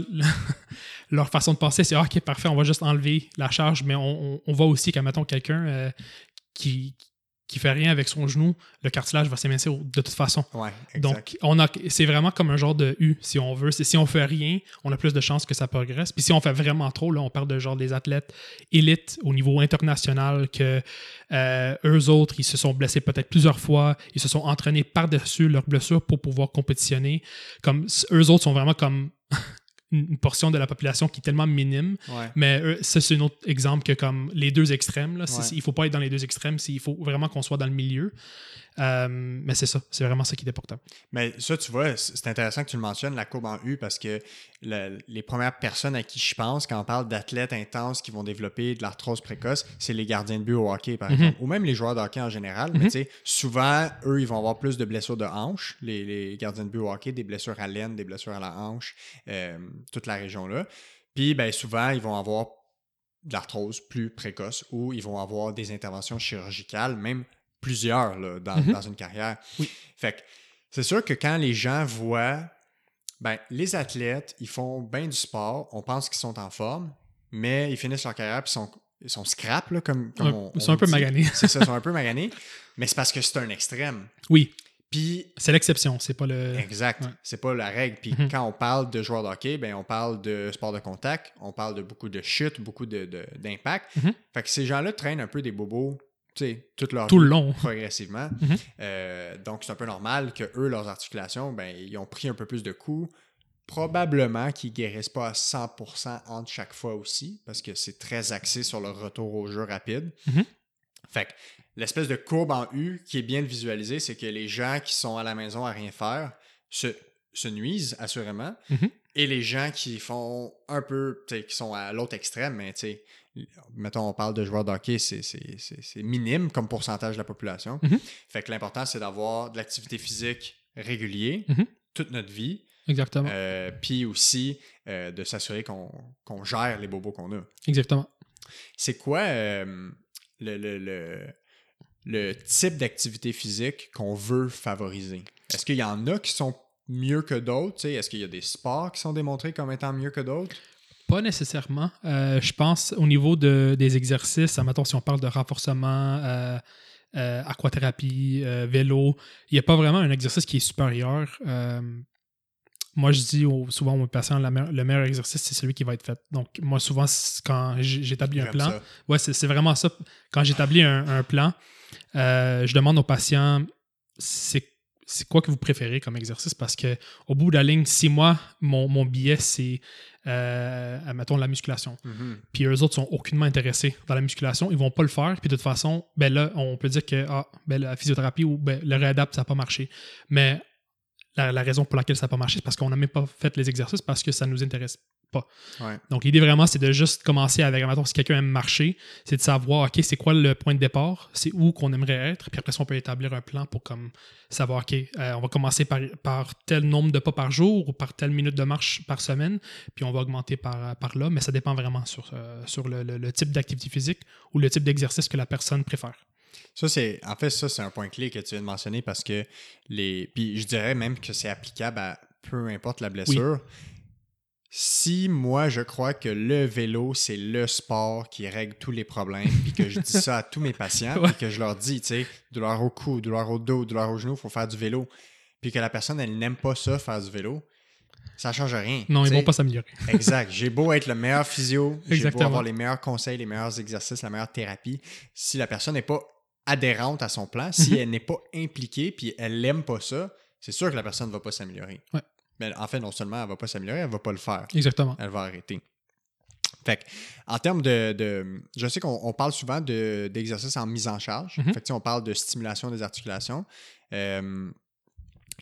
leur façon de penser, c'est Ah, OK, parfait, on va juste enlever la charge, mais on voit aussi qu'à, mettons, quelqu'un euh, qui qui fait rien avec son genou, le cartilage va s'émincer de toute façon. Ouais. Donc, on a, c'est vraiment comme un genre de U, si on veut. C'est si on fait rien, on a plus de chances que ça progresse. Puis si on fait vraiment trop, là, on parle de genre des athlètes élites au niveau international que euh, eux autres, ils se sont blessés peut-être plusieurs fois, ils se sont entraînés par-dessus leurs blessures pour pouvoir compétitionner. Comme eux autres sont vraiment comme une portion de la population qui est tellement minime ouais. mais euh, ça, c'est un autre exemple que comme les deux extrêmes. Là, Ouais. Il faut pas être dans les deux extrêmes, il faut vraiment qu'on soit dans le milieu. Euh, mais c'est ça, c'est vraiment ça qui est important. Mais ça, tu vois, c'est intéressant que tu le mentionnes, la courbe en U, parce que le- les premières personnes à qui je pense quand on parle d'athlètes intenses qui vont développer de l'arthrose précoce, c'est les gardiens de but au hockey, par Mhm. exemple, ou même les joueurs de hockey en général. Mais Mhm. tu sais, souvent, eux, ils vont avoir plus de blessures de hanche, les, les gardiens de but au hockey, des blessures à l'aine, des blessures à la hanche, euh, toute la région-là. Puis, ben, souvent, ils vont avoir de l'arthrose plus précoce ou ils vont avoir des interventions chirurgicales, même plusieurs là, dans, Mhm. dans une carrière. Oui. Fait que c'est sûr que quand les gens voient, ben, les athlètes, ils font bien du sport, on pense qu'ils sont en forme, mais ils finissent leur carrière puis ils sont, ils sont scrap, là, comme, comme Un- on, ils sont on un peu maganés. C'est ça, ils sont un peu maganés, mais c'est parce que c'est un extrême. Oui. Puis C'est l'exception, c'est pas le. Exact. Ouais. C'est pas la règle. Puis Mhm. quand on parle de joueurs de hockey, ben on parle de sport de contact, on parle de beaucoup de chutes, beaucoup de- de- d'impact. Mhm. Fait que ces gens-là traînent un peu des bobos, toute leur Tout le long. progressivement. Mhm. Euh, donc c'est un peu normal que eux, leurs articulations, ben ils ont pris un peu plus de coups. Probablement qu'ils guérissent pas à 100% entre chaque fois aussi, parce que c'est très axé sur le retour au jeu rapide. Mhm. Fait que l'espèce de courbe en U qui est bien de visualiser, c'est que les gens qui sont à la maison à rien faire se, se nuisent, assurément. Mhm. Et les gens qui font un peu, tu qui sont à l'autre extrême, mais tu sais, mettons, on parle de joueurs de hockey, c'est- minime comme pourcentage de la population. Mhm. Fait que l'important, c'est d'avoir de l'activité physique régulier Mhm. toute notre vie, Exactement. euh, puis aussi euh, de s'assurer qu'on gère les bobos qu'on a. Exactement. C'est quoi euh, le, le- le- le type d'activité physique qu'on veut favoriser? Est-ce qu'il y en a qui sont mieux que d'autres? Est-ce qu'il y a des sports qui sont démontrés comme étant mieux que d'autres? Pas nécessairement. Euh, je pense au niveau de, des exercices, admettons, si on parle de renforcement, euh, euh, aquathérapie, euh, vélo, il n'y a pas vraiment un exercice qui est supérieur. Moi, je dis au- souvent aux patients, la me- le meilleur exercice, c'est celui qui va être fait. Donc, moi, souvent, quand j'établis un plan, ça. Ouais, c'est vraiment ça. Quand j'établis un, un plan, je demande aux patients c'est c'est quoi que vous préférez comme exercice? Parce que au bout de la ligne, si moi, mon, mon billet, c'est, euh, mettons, la musculation, Mhm. puis eux autres sont aucunement intéressés dans la musculation, ils vont pas le faire, puis de toute façon, ben là, on peut dire que ah, ben, la physiothérapie ou ben, le réadapt, ça n'a pas marché. Mais la, la raison pour laquelle ça n'a pas marché, c'est parce qu'on n'a même pas fait les exercices parce que ça nous intéresse pas. Ouais. Donc, l'idée vraiment, c'est de juste commencer avec, mettons, si quelqu'un aime marcher, c'est de savoir, OK, c'est quoi le point de départ, c'est où qu'on aimerait être, puis après ça, on peut établir un plan pour comme savoir, OK, euh, on va commencer par, par tel nombre de pas par jour ou par telle minute de marche par semaine, puis on va augmenter par, par là, mais ça dépend vraiment sur, euh, sur le, le- le type d'activité physique ou le type d'exercice que la personne préfère. Ça, c'est. En fait, ça, c'est un point clé que tu viens de mentionner parce que les. Puis je dirais même que c'est applicable à peu importe la blessure. Si moi, je crois que le vélo, c'est le sport qui règle tous les problèmes, puis que je dis ça à tous mes patients, puis que je leur dis, tu sais, douleur au cou, douleur au dos, douleur au genou, il faut faire du vélo, puis que la personne, elle n'aime pas ça, faire du vélo, ça change rien. Non, tu ils vont pas s'améliorer. Exact. J'ai beau être le meilleur physio, j'ai beau avoir les meilleurs conseils, les meilleurs exercices, la meilleure thérapie. Si la personne n'est pas adhérente à son plan, si Mhm. elle n'est pas impliquée puis elle n'aime pas ça, c'est sûr que la personne ne va pas s'améliorer. Ouais. Mais en fait, non seulement elle ne va pas s'améliorer, elle ne va pas le faire. Exactement. Elle va arrêter. Fait que, en termes de, de- Je sais qu'on on parle souvent de- d'exercices en mise en charge. Mhm. Fait que, on parle de stimulation des articulations, euh,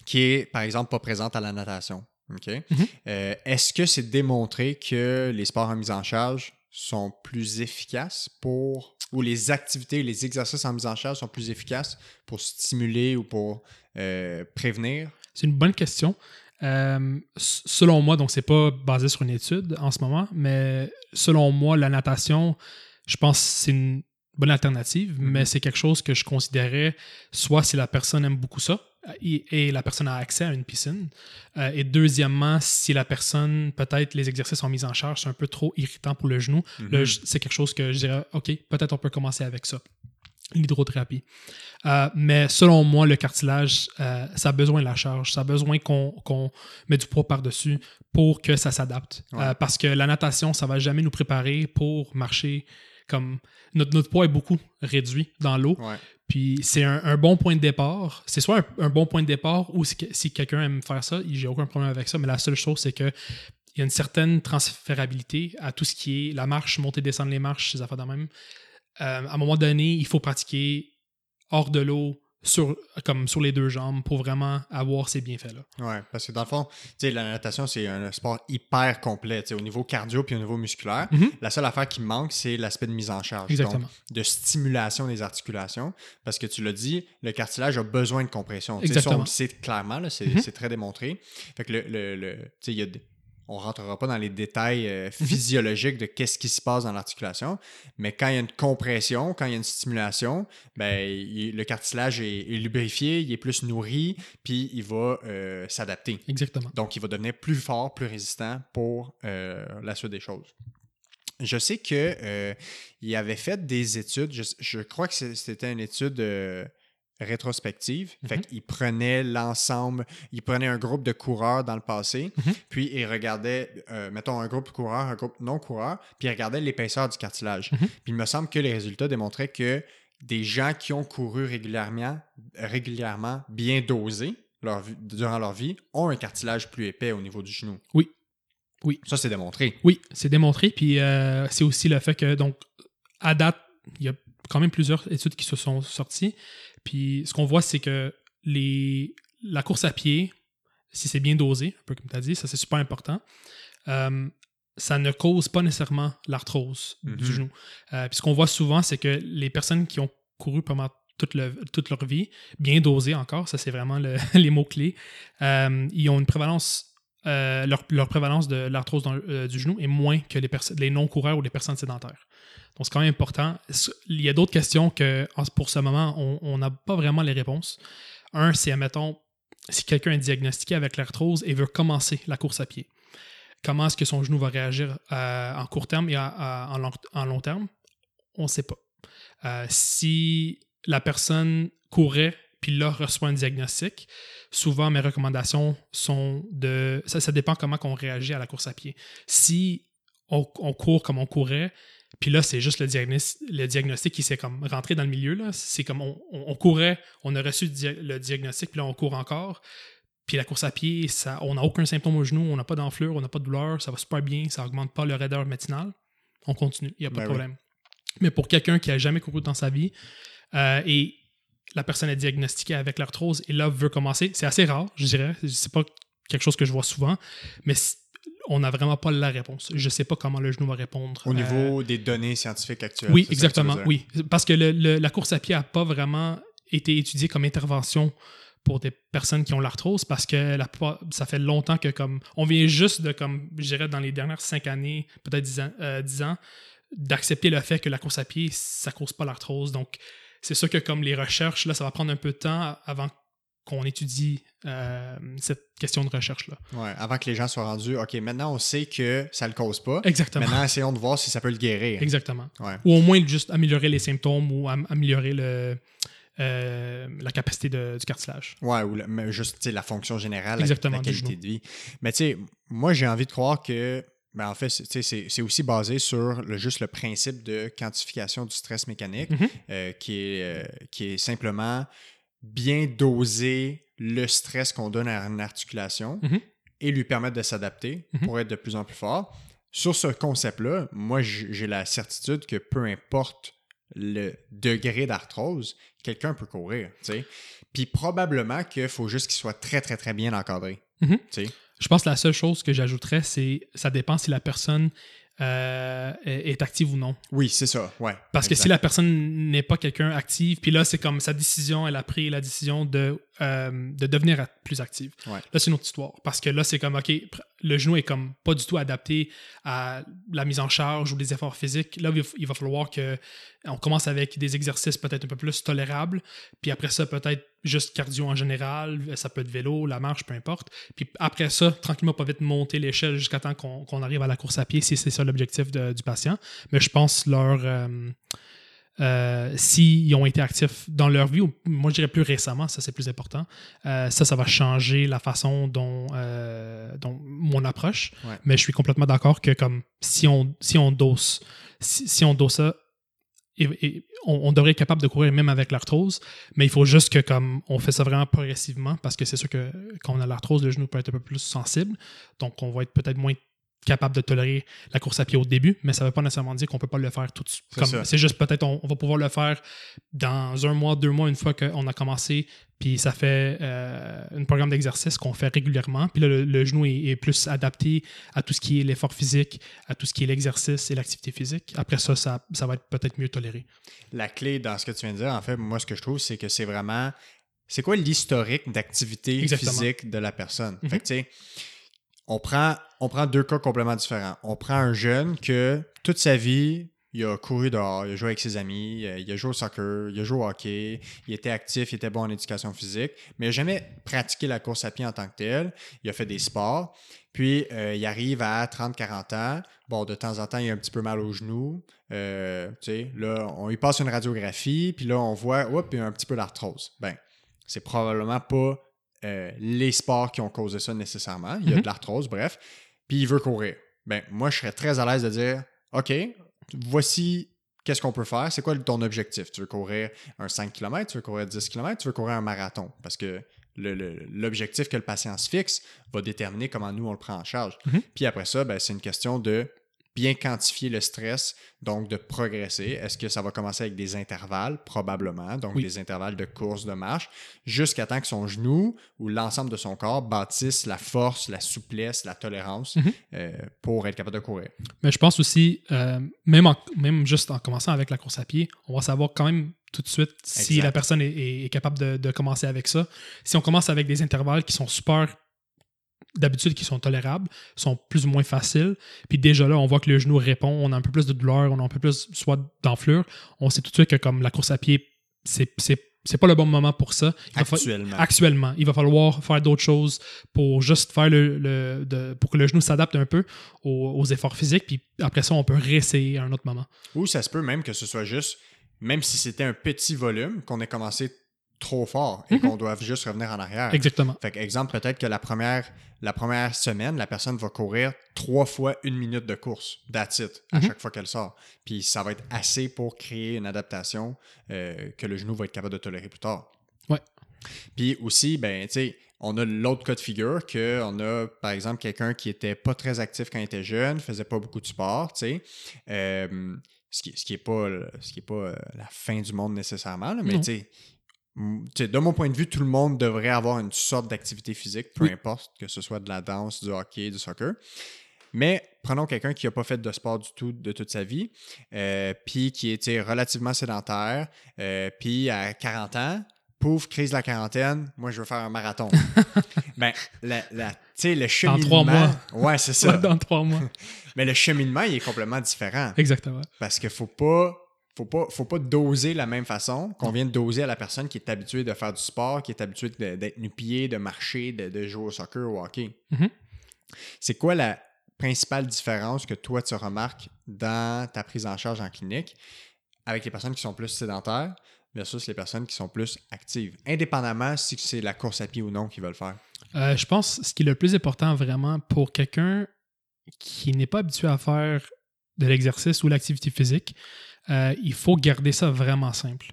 qui est, par exemple, pas présente à la natation. OK? Mhm. Euh, Est-ce que c'est démontré que les sports en mise en charge sont plus efficaces pour. ou les activités, les exercices en mise en charge sont plus efficaces pour stimuler ou pour euh, prévenir? C'est une bonne question. Euh, selon moi, donc c'est pas basé sur une étude en ce moment, mais selon moi, la natation, je pense que c'est une bonne alternative, Mhm. mais c'est quelque chose que je considérais soit si la personne aime beaucoup ça et, et la personne a accès à une piscine, euh, et deuxièmement, si la personne, peut-être les exercices en mise en charge, c'est un peu trop irritant pour le genou, Mhm. c'est quelque chose que je dirais, OK, peut-être on peut commencer avec ça, l'hydrothérapie. Euh, mais selon moi, le cartilage, euh, ça a besoin de la charge, ça a besoin qu'on qu'on mette du poids par-dessus pour que ça s'adapte. Ouais. Euh, parce que la natation, ça va jamais nous préparer pour marcher comme... Notre, notre poids est beaucoup réduit dans l'eau. Ouais. Puis c'est un, un bon point de départ. C'est soit un, un bon point de départ ou si, si quelqu'un aime faire ça, j'ai aucun problème avec ça. Mais la seule chose, c'est que il y a une certaine transférabilité à tout ce qui est la marche, monter, descendre les marches, ces affaires de même. Euh, à un moment donné, il faut pratiquer hors de l'eau, sur, comme sur les deux jambes, pour vraiment avoir ces bienfaits-là. Ouais, parce que dans le fond, la natation, c'est un sport hyper complet, au niveau cardio puis au niveau musculaire. Mhm. La seule affaire qui manque, c'est l'aspect de mise en charge. Exactement. Donc, de stimulation des articulations. Parce que tu l'as dit, le cartilage a besoin de compression. Ça, Exactement. on le sait clairement, c'est Mhm. c'est très démontré. Fait que le, le, le- tu sais, il y a des- on rentrera pas dans les détails euh, Mhm. physiologiques de qu'est-ce qui se passe dans l'articulation, mais quand il y a une compression, quand il y a une stimulation, ben, il- le cartilage est, est lubrifié, il est plus nourri, puis il va euh, s'adapter. Exactement. Donc, il va devenir plus fort, plus résistant pour euh, la suite des choses. Je sais que euh, il avait fait des études, je, je crois que c'était une étude rétrospective. Mhm. Fait qu'il prenait l'ensemble, il prenait un groupe de coureurs dans le passé, Mhm. puis il regardait, euh, mettons, un groupe de coureurs, un groupe non-coureurs, puis il regardait l'épaisseur du cartilage. Mhm. Puis il me semble que les résultats démontraient que des gens qui ont couru régulièrement, régulièrement bien dosés leur durant leur vie ont un cartilage plus épais au niveau du genou. Oui. Oui. Ça, c'est démontré. Oui, c'est démontré. Puis euh, c'est aussi le fait que, donc, à date, il y a quand même plusieurs études qui se sont sorties. Puis ce qu'on voit, c'est que les, la course à pied, si c'est bien dosé, un peu comme tu as dit, ça c'est super important, euh, ça ne cause pas nécessairement l'arthrose Mhm. du genou. Euh, puis ce qu'on voit souvent, c'est que les personnes qui ont couru pendant toute, le- toute leur vie, bien dosées encore, ça c'est vraiment le- les mots-clés, euh, ils ont une prévalence euh, leur, leur prévalence de l'arthrose euh, du genou est moins que les, les non-coureurs ou les personnes sédentaires. C'est quand même important. Il y a d'autres questions que, pour ce moment, on- n'a pas vraiment les réponses. Un, c'est, admettons, si quelqu'un est diagnostiqué avec l'arthrose et veut commencer la course à pied, comment est-ce que son genou va réagir euh, en court terme et en, long, terme? On ne sait pas. Euh, si la personne courait puis là reçoit un diagnostic, souvent mes recommandations sont de. Ça, ça dépend comment on réagit à la course à pied. Si on court comme on courait, puis là, c'est juste le, diagnos- le diagnostic qui s'est comme rentré dans le milieu. là. C'est comme on, on- on courait, on a reçu le dia- le diagnostic, puis là, on court encore. Puis la course à pied, ça, on n'a aucun symptôme au genou, on n'a pas d'enflure, on n'a pas de douleur, ça va super bien, ça augmente pas le raideur matinale. On continue, il n'y a pas Ben de oui. problème. Mais pour quelqu'un qui a jamais couru dans sa vie euh, et la personne est diagnostiquée avec l'arthrose et là veut commencer, c'est assez rare, je dirais. C'est pas quelque chose que je vois souvent, mais on n'a vraiment pas la réponse. Je sais pas comment le genou va répondre. Au Euh, niveau des données scientifiques actuelles. oui, que exactement. Oui, parce que le- le- la course à pied n'a pas vraiment été étudiée comme intervention pour des personnes qui ont l'arthrose parce que la ça fait longtemps que comme on vient juste de comme je dirais dans les dernières cinq années, peut-être dix ans, euh, ans d'accepter le fait que la course à pied ça cause pas l'arthrose. Donc c'est sûr que comme les recherches là, ça va prendre un peu de temps avant qu'on étudie euh, cette question de recherche là. Ouais, avant que les gens soient rendus, OK, maintenant on sait que ça le cause pas. Exactement. Maintenant, essayons de voir si ça peut le guérir. Exactement. Ouais. Ou au moins juste améliorer les symptômes ou am- améliorer le, euh, la capacité de- du cartilage. Ouais, ou le- juste la fonction générale, la- Exactement, la, du qualité de vie. Mais tu sais, moi j'ai envie de croire que, ben, en fait, c'est- aussi basé sur le, juste le principe de quantification du stress mécanique, Mhm. euh, qui, est, euh, qui est simplement bien doser le stress qu'on donne à une articulation Mhm. et lui permettre de s'adapter Mhm. pour être de plus en plus fort. Sur ce concept-là, moi j'ai la certitude que peu importe le degré d'arthrose, quelqu'un peut courir. Puis probablement qu'il faut juste qu'il soit très, très, très bien encadré. Mhm. Je pense que la seule chose que j'ajouterais, c'est ça dépend si la personne euh, est active ou non. Oui, c'est ça. Ouais. Parce que si la personne n'est pas quelqu'un active, puis là, c'est comme sa décision, elle a pris la décision de, euh, de devenir plus active. Ouais. Là, c'est une autre histoire. Parce que là, c'est comme, OK, le genou est comme pas du tout adapté à la mise en charge ou les efforts physiques. Là, il va- falloir que on commence avec des exercices peut-être un peu plus tolérables, puis après ça, peut-être juste cardio en général, ça peut être vélo, la marche, peu importe. Puis après ça, tranquillement, pas vite monter l'échelle jusqu'à temps qu'on arrive à la course à pied, si c'est ça l'objectif du patient. Mais je pense leur. euh, euh, S'ils ont été actifs dans leur vie, ou moi je dirais plus récemment, ça c'est plus important, euh, ça, ça va changer la façon dont, euh, dont mon approche. Ouais. Mais je suis complètement d'accord que comme si on, si on dose, si, si on dose ça, et, et on, on devrait être capable de courir même avec l'arthrose, mais il faut juste que comme on fait ça vraiment progressivement, parce que c'est sûr que quand on a l'arthrose, le genou peut être un peu plus sensible, donc on va être peut-être moins capable de tolérer la course à pied au début, mais ça ne veut pas nécessairement dire qu'on ne peut pas le faire tout de suite. C'est Comme- ça. C'est juste peut-être on, on va pouvoir le faire dans un mois, deux mois, une fois qu'on a commencé, puis ça fait euh, un programme d'exercice qu'on fait régulièrement, puis là, le, le genou est, est plus adapté à tout ce qui est l'effort physique, à tout ce qui est l'exercice et l'activité physique. Après ça, ça, ça va être peut-être mieux toléré. La clé dans ce que tu viens de dire, en fait, moi, ce que je trouve, c'est que c'est vraiment. C'est quoi l'historique d'activité physique de la personne? Mhm. Fait que, on prend, deux cas complètement différents. On prend un jeune que toute sa vie, il a couru dehors, il a joué avec ses amis, euh, il a joué au soccer, il a joué au hockey, il était actif, il était bon en éducation physique, mais il n'a jamais pratiqué la course à pied en tant que tel. Il a fait des sports. Puis, euh, il arrive à 30-40 ans. Bon, de temps en temps, il a un petit peu mal aux genoux. Euh, tu sais, là, on lui passe une radiographie, puis là, on voit, hop, il a un petit peu d'arthrose. Ben, c'est probablement pas les sports qui ont causé ça nécessairement. Il y a Mhm. de l'arthrose, bref. Puis, il veut courir. Ben, moi, je serais très à l'aise de dire, OK, voici qu'est-ce qu'on peut faire. C'est quoi ton objectif? Tu veux courir un 5 km, tu veux courir 10 km, tu veux courir un marathon? Parce que l'objectif que le patient se fixe va déterminer comment nous, on le prend en charge. Mhm. Puis après ça, ben, c'est une question de bien quantifier le stress, donc de progresser. Est-ce que ça va commencer avec des intervalles? Probablement, donc Oui. des intervalles de course, de marche, jusqu'à temps que son genou ou l'ensemble de son corps bâtisse la force, la souplesse, la tolérance Mhm. euh, pour être capable de courir. Mais je pense aussi, euh, même, en- même juste en commençant avec la course à pied, on va savoir quand même tout de suite si Exact. la personne est, est- est capable de, de commencer avec ça. Si on commence avec des intervalles qui sont super, d'habitude, qui sont tolérables, sont plus ou moins faciles, puis déjà là, on voit que le genou répond, on a un peu plus de douleur, on a un peu plus soit d'enflure, on sait tout de suite que comme la course à pied, c'est c'est- c'est pas le bon moment pour ça. Il va fa- Actuellement. actuellement. Il va falloir faire d'autres choses pour juste faire le, le- de- pour que le genou s'adapte un peu aux, aux efforts physiques. Puis après ça, on peut réessayer à un autre moment. Ou ça se peut même que ce soit juste, même si c'était un petit volume, qu'on ait commencé trop fort et Mhm. qu'on doive juste revenir en arrière. Exactement. Fait que, exemple, peut-être que la première, la première semaine, la personne va courir trois fois une minute de course, that's it, à Mhm. chaque fois qu'elle sort. Puis ça va être assez pour créer une adaptation euh, que le genou va être capable de tolérer plus tard. Ouais. Puis aussi, ben, tu sais, on a l'autre cas de figure qu'on a, par exemple, quelqu'un qui était pas très actif quand il était jeune, faisait pas beaucoup de sport, tu sais. Euh, ce qui, ce qui est pas, le- ce qui est pas euh, la fin du monde nécessairement, là, mais tu sais, de mon point de vue, tout le monde devrait avoir une sorte d'activité physique, peu Oui. importe que ce soit de la danse, du hockey, du soccer. Mais prenons quelqu'un qui n'a pas fait de sport du tout de toute sa vie, euh, puis qui était relativement sédentaire, euh, puis à 40 ans, pouf, crise de la quarantaine, moi je veux faire un marathon. ben, la, la- tu sais, le cheminement. trois mois. Ouais, c'est ça. Dans trois mois. Mais le cheminement, il est complètement différent. Exactement. Parce qu'il faut pas. Faut pas, faut pas doser la même façon qu'on vient de doser à la personne qui est habituée de faire du sport, qui est habituée de- d'être nu-pied, de marcher, de, de jouer au soccer ou au hockey. Mhm. C'est quoi la principale différence que toi tu remarques dans ta prise en charge en clinique avec les personnes qui sont plus sédentaires versus les personnes qui sont plus actives, indépendamment si c'est la course à pied ou non qu'ils veulent faire? Euh, je pense que ce qui est le plus important vraiment pour quelqu'un qui n'est pas habitué à faire de l'exercice ou l'activité physique, euh, il faut garder ça vraiment simple.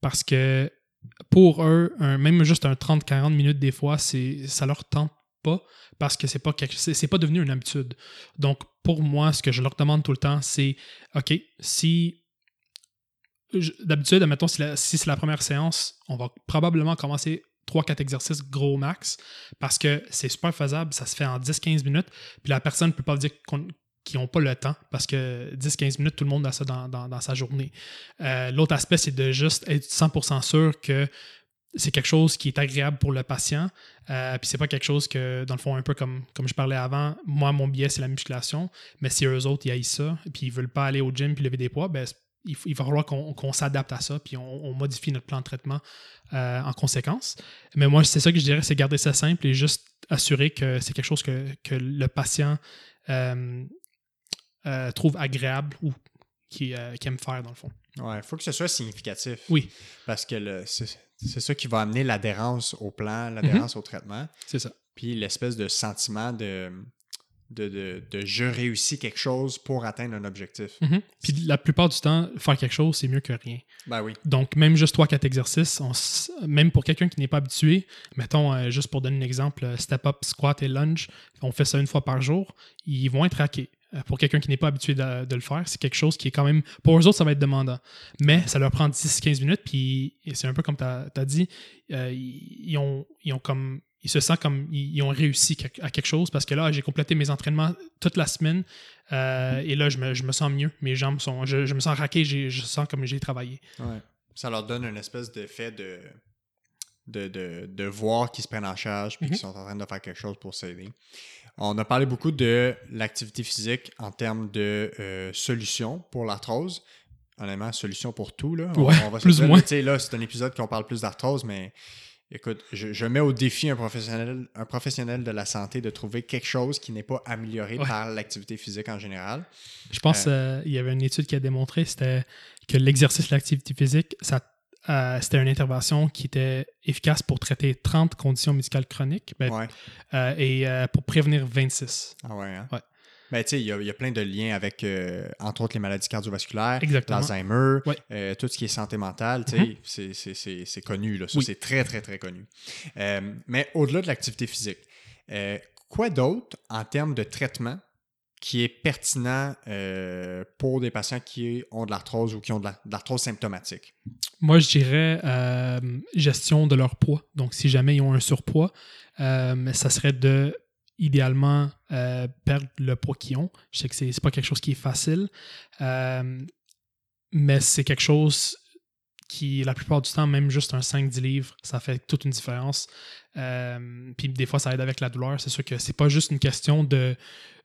Parce que pour eux, même juste un 30-40 minutes des fois, ça leur tente pas parce que c'est pas c'est, pas devenu une habitude. Donc pour moi, ce que je leur demande tout le temps, c'est OK, si d'habitude, admettons, si c'est la première séance, on va probablement commencer 3-4 exercices gros max parce que c'est super faisable, ça se fait en 10-15 minutes. Puis la personne ne peut pas dire qu'ils n'ont pas le temps parce que 10-15 minutes, tout le monde a ça dans, dans- dans sa journée. Euh, L'autre aspect, c'est de juste être 100% sûr que c'est quelque chose qui est agréable pour le patient. Euh, puis c'est pas quelque chose que, dans le fond, un peu comme, comme je parlais avant, moi, mon biais, c'est la musculation. Mais si eux autres, ils haïssent ça, puis ils veulent pas aller au gym puis lever des poids, ben, il, il va falloir qu'on s'adapte à ça, puis on, on modifie notre plan de traitement euh, en conséquence. Mais moi, c'est ça que je dirais, c'est garder ça simple et juste assurer que c'est quelque chose que, que le patient euh, euh, trouve agréable ou qui, euh, qui aime faire, dans le fond. Ouais, il faut que ce soit significatif. Oui. Parce que c'est ça qui va amener l'adhérence au plan, l'adhérence au traitement, C'est ça. puis l'espèce de sentiment de, de, de, de je réussis quelque chose pour atteindre un objectif. Mhm. Puis la plupart du temps, faire quelque chose, c'est mieux que rien. Ben oui. Donc, même juste 3-4 exercices, on s- même pour quelqu'un qui n'est pas habitué, mettons, euh, juste pour donner un exemple, step up, squat et lunge, on fait ça une fois par jour, ils vont être raqués. Euh, Pour quelqu'un qui n'est pas habitué de, le faire, c'est quelque chose qui est quand même. Pour eux autres, ça va être demandant. Mais ça leur prend 10-15 minutes, puis c'est un peu comme tu as, dit, euh, ils, ont, ils ont comme. Ils se sentent comme ils, ont réussi à quelque chose parce que là, j'ai complété mes entraînements toute la semaine euh, et là, je me, je me sens mieux. Mes jambes sont. Je, je me sens raqué, je sens comme j'ai travaillé. Ouais. Ça leur donne une espèce d'effet de de, de, de voir qu'ils se prennent en charge Mhm. qu'ils sont en train de faire quelque chose pour s'aider. On a parlé beaucoup de l'activité physique en termes de euh, solutions pour l'arthrose. Honnêtement, solution pour tout. Là. Ouais, va se plus ou dire, moins. tu sais, Là, c'est un épisode qu'on parle plus d'arthrose, mais écoute, je, je mets au défi un professionnel, un professionnel de la santé de trouver quelque chose qui n'est pas amélioré Ouais. par l'activité physique en général. Je pense qu'il y avait une étude qui a démontré c'était que l'exercice, l'activité physique, ça, euh, c'était une intervention qui était efficace pour traiter 30 conditions médicales chroniques ben, Ouais. euh, et euh, pour prévenir 26. Ah ouais, hein? Ouais. Ben, il y, y a plein de liens avec, entre autres, les maladies cardiovasculaires, l'Alzheimer, Ouais. tout ce qui est santé mentale, Mhm. c'est- connu, là. Ça, Oui. c'est très, très, très connu. Mais au-delà de l'activité physique, quoi d'autre en termes de traitement qui est pertinent euh, pour des patients qui ont de l'arthrose ou qui ont de la- de l'arthrose symptomatique? Moi, je dirais euh, gestion de leur poids. Donc, si jamais ils ont un surpoids, euh, ça serait de idéalement euh, perdre le poids qu'ils ont. Je sais que c'est pas quelque chose qui est facile, mais c'est quelque chose qui, la plupart du temps, même juste un 5-10 livres, ça fait toute une différence. Euh, puis des fois, ça aide avec la douleur. C'est sûr que c'est pas juste une question de.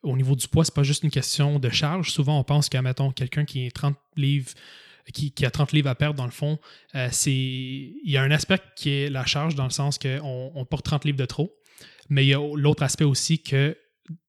Au niveau du poids, c'est pas juste une question de charge. Souvent, on pense qu'à, mettons, quelqu'un qui est 30 livres, qui, qui a 30 livres à perdre, dans le fond, euh, c'est. Il y a un aspect qui est la charge, dans le sens qu'on on porte 30 livres de trop. Mais il y a l'autre aspect aussi que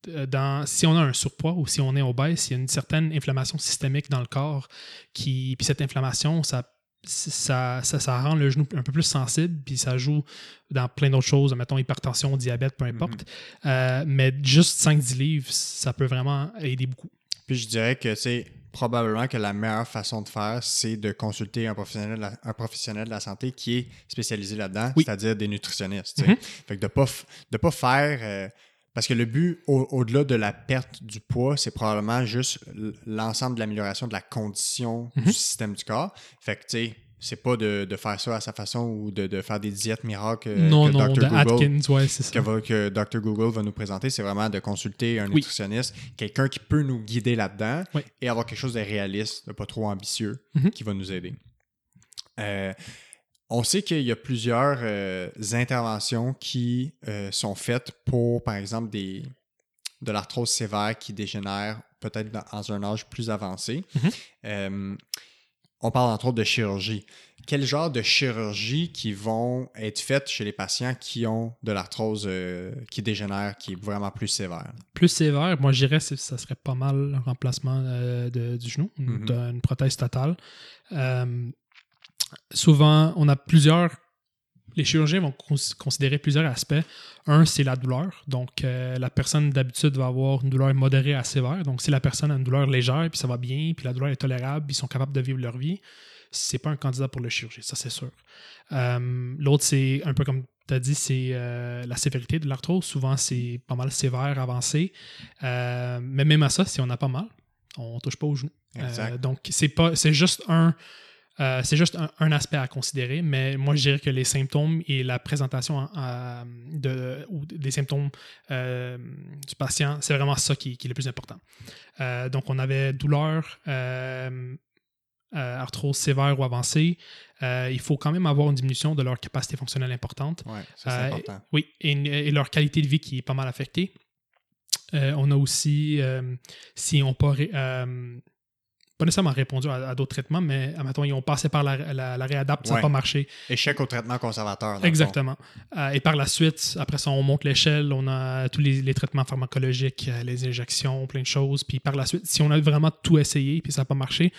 euh, dans, si on a un surpoids ou si on est obèse, il y a une certaine inflammation systémique dans le corps qui. Puis cette inflammation, ça ça, ça, ça rend le genou un peu plus sensible, puis ça joue dans plein d'autres choses, mettons hypertension, diabète, peu importe. Euh, mais juste 5-10 livres, ça peut vraiment aider beaucoup. Puis je dirais que c'est probablement que la meilleure façon de faire, c'est de consulter un professionnel, de la- un professionnel de la santé qui est spécialisé là-dedans, Oui. c'est-à-dire des nutritionnistes. Mhm. Fait que de pas f- de pas faire euh, parce que le but au- au-delà de la perte du poids, c'est probablement juste l'ensemble de l'amélioration de la condition Mhm. du système du corps. Fait que tu sais, c'est pas de, de faire ça à sa façon ou de, de faire des diètes miracles euh, non, que non, Dr. de Google Atkins, ouais, c'est ça. que, va- que Dr. Google va nous présenter, c'est vraiment de consulter un Oui. nutritionniste, quelqu'un qui peut nous guider là-dedans Oui. et avoir quelque chose de réaliste, de pas trop ambitieux, Mhm. qui va nous aider. Euh, on sait qu'il y a plusieurs euh, interventions qui euh, sont faites pour, par exemple, des, de l'arthrose sévère qui dégénère peut-être dans, dans un âge plus avancé. Mhm. Euh, on parle entre autres de chirurgie. Quel genre de chirurgie qui vont être faites chez les patients qui ont de l'arthrose qui dégénère, qui est vraiment plus sévère? Plus sévère, moi je dirais que ça serait pas mal un remplacement de- du genou, Mhm. une prothèse totale. Souvent, on a plusieurs. Les chirurgiens vont cons- considérer plusieurs aspects. Un, c'est la douleur. Donc, euh, la personne d'habitude va avoir une douleur modérée à sévère. Donc, si la personne a une douleur légère, puis ça va bien, puis la douleur est tolérable, puis ils sont capables de vivre leur vie, c'est pas un candidat pour le chirurgie, ça c'est sûr. Euh, L'autre, c'est un peu comme tu as dit, c'est euh, la sévérité de l'arthrose. Souvent, c'est pas mal sévère, avancé. Euh, mais même à ça, si on a pas mal, on touche pas au genou. Donc, c'est pas c'est juste un. Euh, c'est juste un, un aspect à considérer, mais moi je dirais que les symptômes et la présentation de, ou des symptômes euh, du patient, c'est vraiment ça qui, qui est le plus important. Euh, donc on avait douleur, arthrose sévère ou avancée. Il faut quand même avoir une diminution de leur capacité fonctionnelle importante. Oui, ça c'est important. Oui, et, et leur qualité de vie qui est pas mal affectée. On a aussi, si on euh, pas nécessairement répondu à, à d'autres traitements, mais admettons, ils ont passé par la, la, la réadapte, ça n'a Ouais. pas marché. Échec au traitement conservateur. Exactement. Euh, et par la suite, après ça, on monte l'échelle, on a tous les, les traitements pharmacologiques, euh, les injections, plein de choses. Puis par la suite, si on a vraiment tout essayé puis ça n'a pas marché,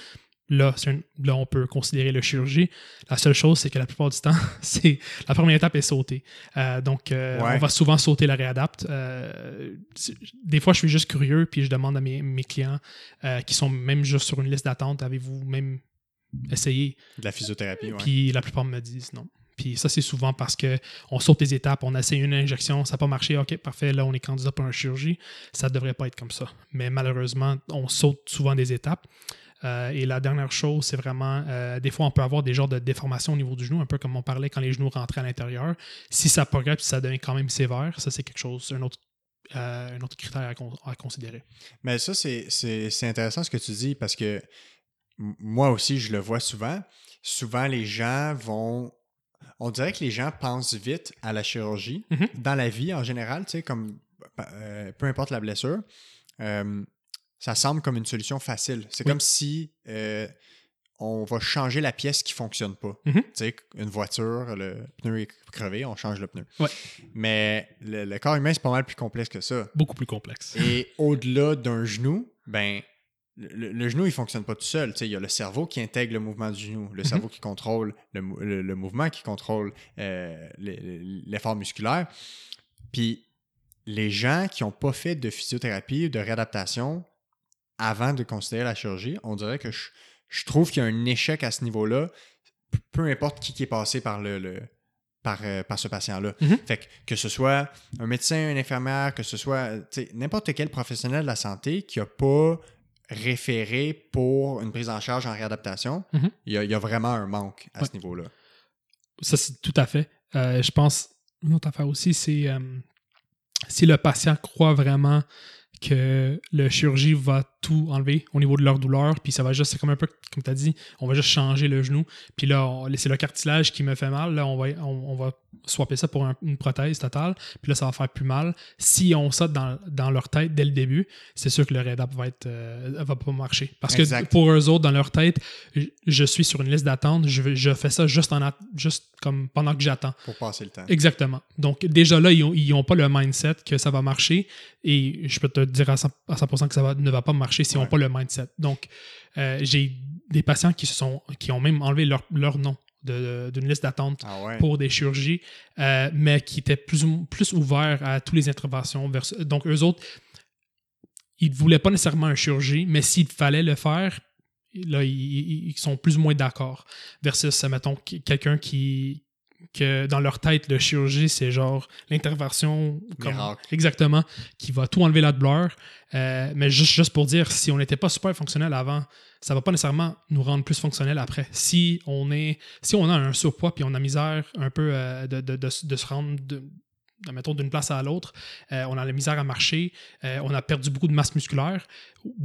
là, un- là, on peut considérer le chirurgie. La seule chose, c'est que la plupart du temps, c'est la première étape est sautée. Euh, donc, euh, Ouais. on va souvent sauter la réadapte. Euh, des fois, je suis juste curieux, puis je demande à mes, mes clients qui sont même juste sur une liste d'attente, avez-vous même essayé? De la physiothérapie, oui. puis la plupart me disent non. Puis ça, c'est souvent parce que on saute des étapes, on essaie une injection, ça n'a pas marché, ok, parfait, là, on est candidat pour une chirurgie. Ça ne devrait pas être comme ça. Mais malheureusement, on saute souvent des étapes. Euh, et la dernière chose, c'est vraiment, euh, des fois, on peut avoir des genres de déformations au niveau du genou, un peu comme on parlait quand les genoux rentraient à l'intérieur. Si ça progresse, ça devient quand même sévère, ça, c'est quelque chose, un autre, euh, un autre critère à, con- à considérer. Mais ça, c'est- intéressant ce que tu dis parce que moi aussi, je le vois souvent. Souvent, les gens vont. on dirait que les gens pensent vite à la chirurgie. Mhm. Dans la vie, en général, tu sais, comme euh, peu importe la blessure, euh, ça semble comme une solution facile. C'est Oui. comme si euh, on va changer la pièce qui fonctionne pas. Mhm. Tu sais, une voiture, le pneu est crevé, on change le pneu. Ouais. Mais le, le corps humain, c'est pas mal plus complexe que ça. Beaucoup plus complexe. Et au-delà d'un genou, ben, le, le genou, il fonctionne pas tout seul. Tu sais, il y a le cerveau qui intègre le mouvement du genou, le cerveau qui contrôle le, mou- le- le mouvement, qui contrôle euh, le- l'effort musculaire. Puis les gens qui n'ont pas fait de physiothérapie ou de réadaptation avant de considérer la chirurgie, on dirait que je, je trouve qu'il y a un échec à ce niveau-là, peu importe qui, qui est passé par le, le- par, euh, par ce patient-là. Mhm. Fait que, que ce soit un médecin, une infirmière, que ce soit euh, n'importe quel professionnel de la santé qui n'a pas référé pour une prise en charge en réadaptation, Mhm. il, y a, il y a vraiment un manque à Ouais. ce niveau-là. Ça, c'est tout à fait. Euh, je pense, une autre affaire aussi, c'est euh, si le patient croit vraiment que le chirurgie va tout enlever au niveau de leur douleur, puis ça va juste, c'est comme un peu, comme tu as dit, on va juste changer le genou, puis là, c'est le cartilage qui me fait mal, là, on va, on, on va swapper ça pour un- une prothèse totale, puis là, ça va faire plus mal. Si on ça dans, dans leur tête dès le début, c'est sûr que le réadap va être, euh, va pas marcher. Parce Exact. que pour eux autres, dans leur tête, je- je suis sur une liste d'attente, je, je fais ça juste, en, juste comme pendant que j'attends. Pour passer le temps. Exactement. Donc, déjà là, ils n'ont pas le mindset que ça va marcher. Et je peux te dire à 100%, à 100% que ça va- ne va pas marcher s'ils n'ont pas le mindset. Donc, euh, j'ai des patients qui, se sont, qui ont même enlevé leur, leur nom d'une liste d'attente Ah ouais. pour des chirurgies, euh, mais qui étaient plus, plus ouverts à toutes les interventions. vers- donc, eux autres, ils ne voulaient pas nécessairement un chirurgie, mais s'il fallait le faire, là, ils, sont plus ou moins d'accord. Versus, mettons, quelqu'un qui que dans leur tête, le chirurgie, c'est genre l'intervention exactement, qui va tout enlever la douleur. Euh, mais juste, juste pour dire, si on n'était pas super fonctionnel avant, ça va pas nécessairement nous rendre plus fonctionnel après. Si on est, si on a un surpoids puis on a misère un peu euh, de, de- de se rendre mettons, d'une place à l'autre, euh, on a la misère à marcher, euh, on a perdu beaucoup de masse musculaire.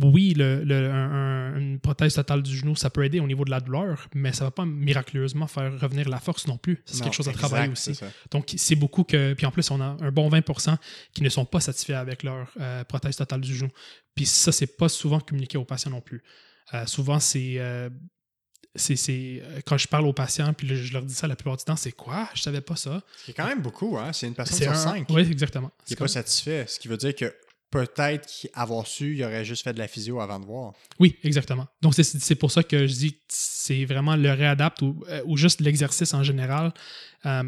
Oui, le, le- un- un- une prothèse totale du genou, ça peut aider au niveau de la douleur, mais ça va pas miraculeusement faire revenir la force non plus. C'est quelque chose à exact, travailler aussi. Donc, c'est beaucoup que. Puis en plus, on a un bon 20% qui ne sont pas satisfaits avec leur euh, prothèse totale du genou. Puis ça, c'est pas souvent communiqué aux patients non plus. Souvent, c'est. C'est, c'est- euh, quand je parle aux patients, puis je leur dis ça la plupart du temps, c'est quoi? Je savais pas ça. C'est quand même beaucoup, hein? C'est une personne sur un- cinq Oui, exactement. qui C'est n'est pas satisfait. Ce qui veut dire que peut-être qu'avoir su, il aurait juste fait de la physio avant de voir. Oui, exactement. Donc, c'est, c'est pour ça que je dis que c'est vraiment le réadapte ou, euh, ou juste l'exercice en général. Euh,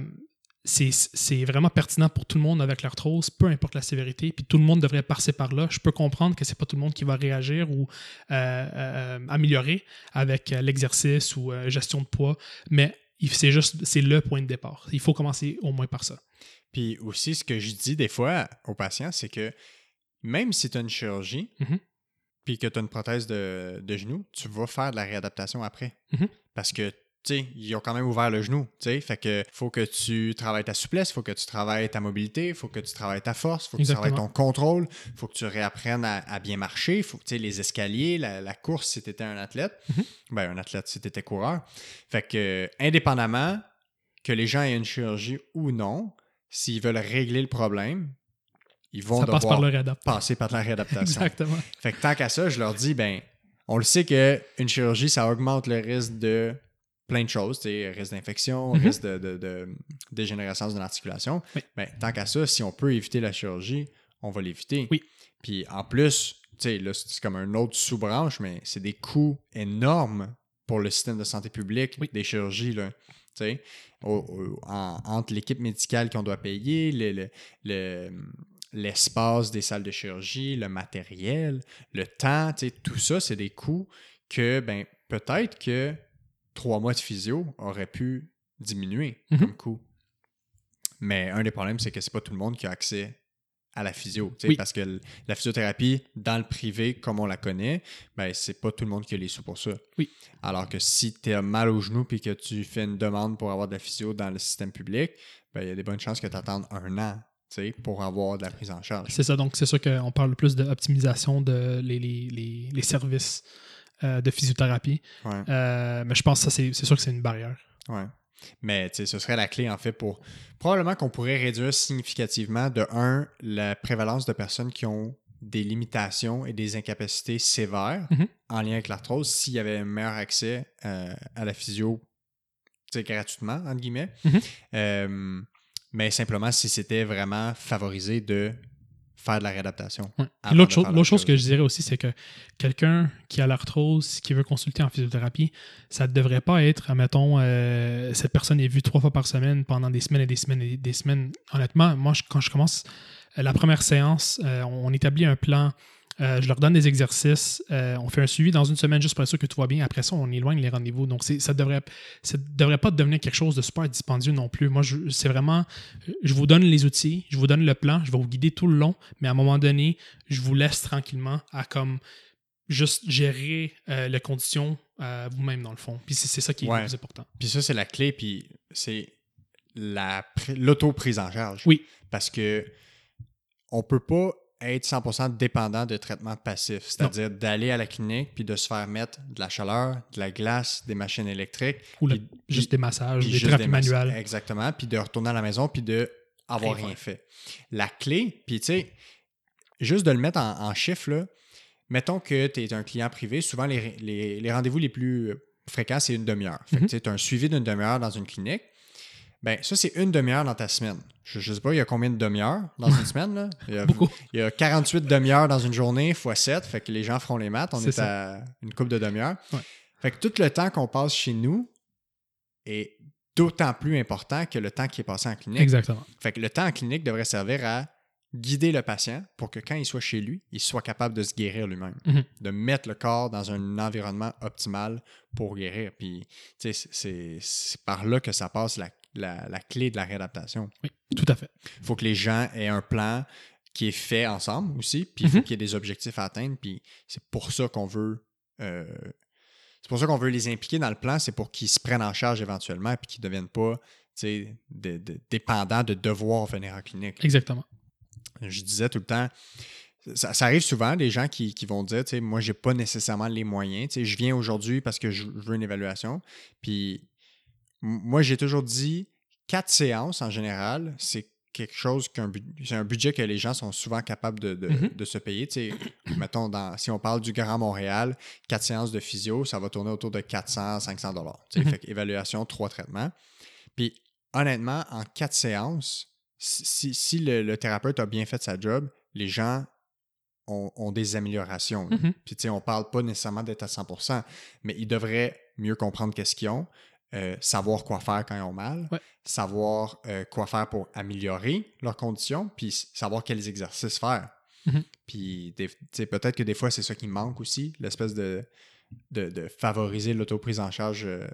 c'est, vraiment pertinent pour tout le monde avec l'arthrose, peu importe la sévérité, puis tout le monde devrait passer par là. Je peux comprendre que c'est pas tout le monde qui va réagir ou euh, euh, améliorer avec euh, l'exercice ou euh, gestion de poids, mais c'est juste c'est le point de départ. Il faut commencer au moins par ça. Puis aussi, ce que je dis des fois aux patients, c'est que même si tu as une chirurgie, Mhm. puis que tu as une prothèse de, de genou, tu vas faire de la réadaptation après. Mhm. Parce que, ils ont quand même ouvert le genou, tu sais. Fait que faut que tu travailles ta souplesse, faut que tu travailles ta mobilité, faut que tu travailles ta force, faut que tu travailles ton contrôle, faut que tu réapprennes à, à bien marcher, faut, sais, les escaliers, la, la course si tu étais un athlète. Mhm. Ben, un athlète si tu étais coureur. Fait que, indépendamment que les gens aient une chirurgie ou non, s'ils veulent régler le problème, ils vont ça passe devoir par le réadapt. passer par la réadaptation. Exactement. Fait que tant qu'à ça, je leur dis, ben, on le sait qu'une chirurgie, ça augmente le risque de plein de choses, risque d'infection, Mhm. risque de, de, de dégénérescence de l'articulation. Oui. Ben, tant qu'à ça, si on peut éviter la chirurgie, on va l'éviter. Oui. Puis en plus, là, c'est comme un autre sous-branche, mais c'est des coûts énormes pour le système de santé publique, Oui. des chirurgies, là. Tu sais, au- au- en- entre l'équipe médicale qu'on doit payer, le- le- le, l'espace des salles de chirurgie, le matériel, le temps, tout ça, c'est des coûts que, ben, peut-être que trois mois de physio auraient pu diminuer Mhm. comme coût. Mais un des problèmes, c'est que c'est pas tout le monde qui a accès à la physio. Oui. Parce que la physiothérapie, dans le privé, comme on la connaît, ben, c'est pas tout le monde qui a les sous pour ça. Oui. Alors que si tu as mal au genou et que tu fais une demande pour avoir de la physio dans le système public, ben, il y a des bonnes chances que tu attendes un an pour avoir de la prise en charge. C'est ça, donc c'est sûr qu'on parle plus d'optimisation de les, les, les, les services euh, de physiothérapie. Ouais. Euh, mais je pense que ça, c'est sûr que c'est une barrière. Ouais. Mais ce serait la clé, en fait, pour. Probablement qu'on pourrait réduire significativement, de un, la prévalence de personnes qui ont des limitations et des incapacités sévères Mhm. en lien avec l'arthrose s'il y avait un meilleur accès euh, à la physio gratuitement, entre guillemets. Mhm. Euh, mais simplement si c'était vraiment favorisé de faire de la réadaptation. Ouais. L'autre chose, que je dirais aussi, c'est que quelqu'un qui a l'arthrose, qui veut consulter en physiothérapie, ça ne devrait pas être, admettons, euh, cette personne est vue trois fois par semaine pendant des semaines et des semaines et des semaines. Honnêtement, moi, je- quand je commence euh, la première séance, euh, on établit un plan. Euh, je leur donne des exercices. euh, on fait un suivi dans une semaine juste pour être sûr que tout va bien. Après ça, on éloigne les rendez-vous. Donc, ça devrait, ça devrait pas devenir quelque chose de super dispendieux non plus. Moi, c'est vraiment, je vous donne les outils, je vous donne le plan, je vais vous guider tout le long, mais à un moment donné, je vous laisse tranquillement à comme juste gérer euh, les conditions vous-même dans le fond. Puis c'est ça qui est Ouais. le plus important. Puis ça, c'est la clé, puis c'est la pr- l'auto-prise en charge. Oui. Parce que on peut pas être 100% dépendant de traitements passifs, c'est-à-dire d'aller à la clinique puis de se faire mettre de la chaleur, de la glace, des machines électriques, Ou puis- juste des massages, des thérapies manuelles. Exactement, puis de retourner à la maison puis de avoir Rien rien fait. La clé, puis tu sais, juste de le mettre en, en chiffres, là, mettons que tu es un client privé, souvent les, les- les rendez-vous les plus fréquents, c'est une demi-heure. Fait que Mhm. tu as un suivi d'une demi-heure dans une clinique. Ben, ça, c'est une demi-heure dans ta semaine. Je, je sais pas, il y a combien de demi-heures dans une semaine, là? Il y a, Beaucoup. il y a 48 demi-heures dans une journée fois 7, fait que les gens feront les maths. On est, à une coupe de demi-heure. Ouais. Fait que tout le temps qu'on passe chez nous est d'autant plus important que le temps qui est passé en clinique. Exactement. Fait que le temps en clinique devrait servir à guider le patient pour que quand il soit chez lui, il soit capable de se guérir lui-même, Mhm. de mettre le corps dans un environnement optimal pour guérir. Puis, tu sais, c'est- c'est par là que ça passe la, la- la clé de la réadaptation. Oui, tout à fait. Il faut que les gens aient un plan qui est fait ensemble aussi, puis il faut Mhm. qu'il y ait des objectifs à atteindre, puis c'est pour ça qu'on veut... euh, c'est pour ça qu'on veut les impliquer dans le plan, c'est pour qu'ils se prennent en charge éventuellement, puis qu'ils ne deviennent pas de- de- dépendants de devoir venir en clinique. Exactement. Je disais tout le temps, ça, ça arrive souvent, des gens qui, qui vont dire, tu sais, moi, j'ai pas nécessairement les moyens. Tu sais, je viens aujourd'hui parce que je, je veux une évaluation. Puis, moi, j'ai toujours dit, quatre séances en général, c'est quelque chose qu'un c'est un budget que les gens sont souvent capables de, de- Mhm. de se payer. Tu sais, mettons, dans, si on parle du Grand Montréal, quatre séances de physio, ça va tourner autour de 400, 500 dollars. Fait que évaluation, trois traitements. Puis, honnêtement, en quatre séances, si, si- le, le thérapeute a bien fait sa job, les gens ont, ont des améliorations. Mhm. Puis, tu sais, on parle pas nécessairement d'être à 100%, mais ils devraient mieux comprendre qu'est-ce qu'ils ont, euh, savoir quoi faire quand ils ont mal, Ouais. savoir euh, quoi faire pour améliorer leurs conditions, puis savoir quels exercices faire. Mhm. Puis, peut-être que des fois, c'est ça qui manque aussi, l'espèce de, de, de favoriser l'autoprise en charge euh,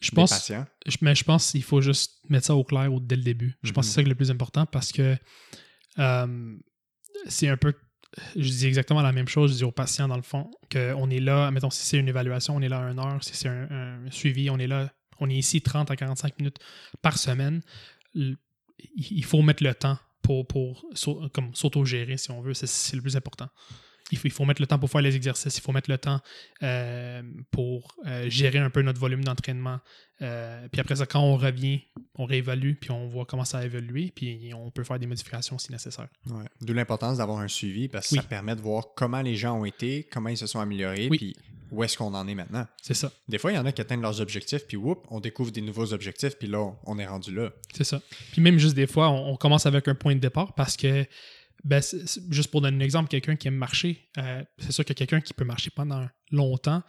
Je des pense, patients. je- mais je pense qu'il faut juste mettre ça au clair dès le début. Je pense que Mhm. c'est ça qui est le plus important parce que c'est un peu. Je dis exactement la même chose, je dis aux patients dans le fond, qu'on est là, mettons, si c'est une évaluation, on est là à une heure, si c'est un, un suivi, on est là, on est ici 30 à 45 minutes par semaine. Il faut mettre le temps pour, pour comme s'auto-gérer, si on veut, c'est- c'est le plus important. Il faut, il faut mettre le temps pour faire les exercices, il faut mettre le temps euh, pour euh, gérer un peu notre volume d'entraînement. Euh, puis après ça, quand on revient, on réévalue, puis on voit comment ça a évolué, puis on peut faire des modifications si nécessaire. Ouais. D'où l'importance d'avoir un suivi parce que Oui. ça permet de voir comment les gens ont été, comment ils se sont améliorés, Oui. puis où est-ce qu'on en est maintenant. C'est ça, Des fois, il y en a qui atteignent leurs objectifs, puis whoop, on découvre des nouveaux objectifs, puis là, on- est rendu là. c'est ça. Puis même juste des fois, on, on commence avec un point de départ parce que, ben, juste pour donner un exemple, quelqu'un qui aime marcher, euh, c'est sûr que quelqu'un qui peut marcher pendant longtemps,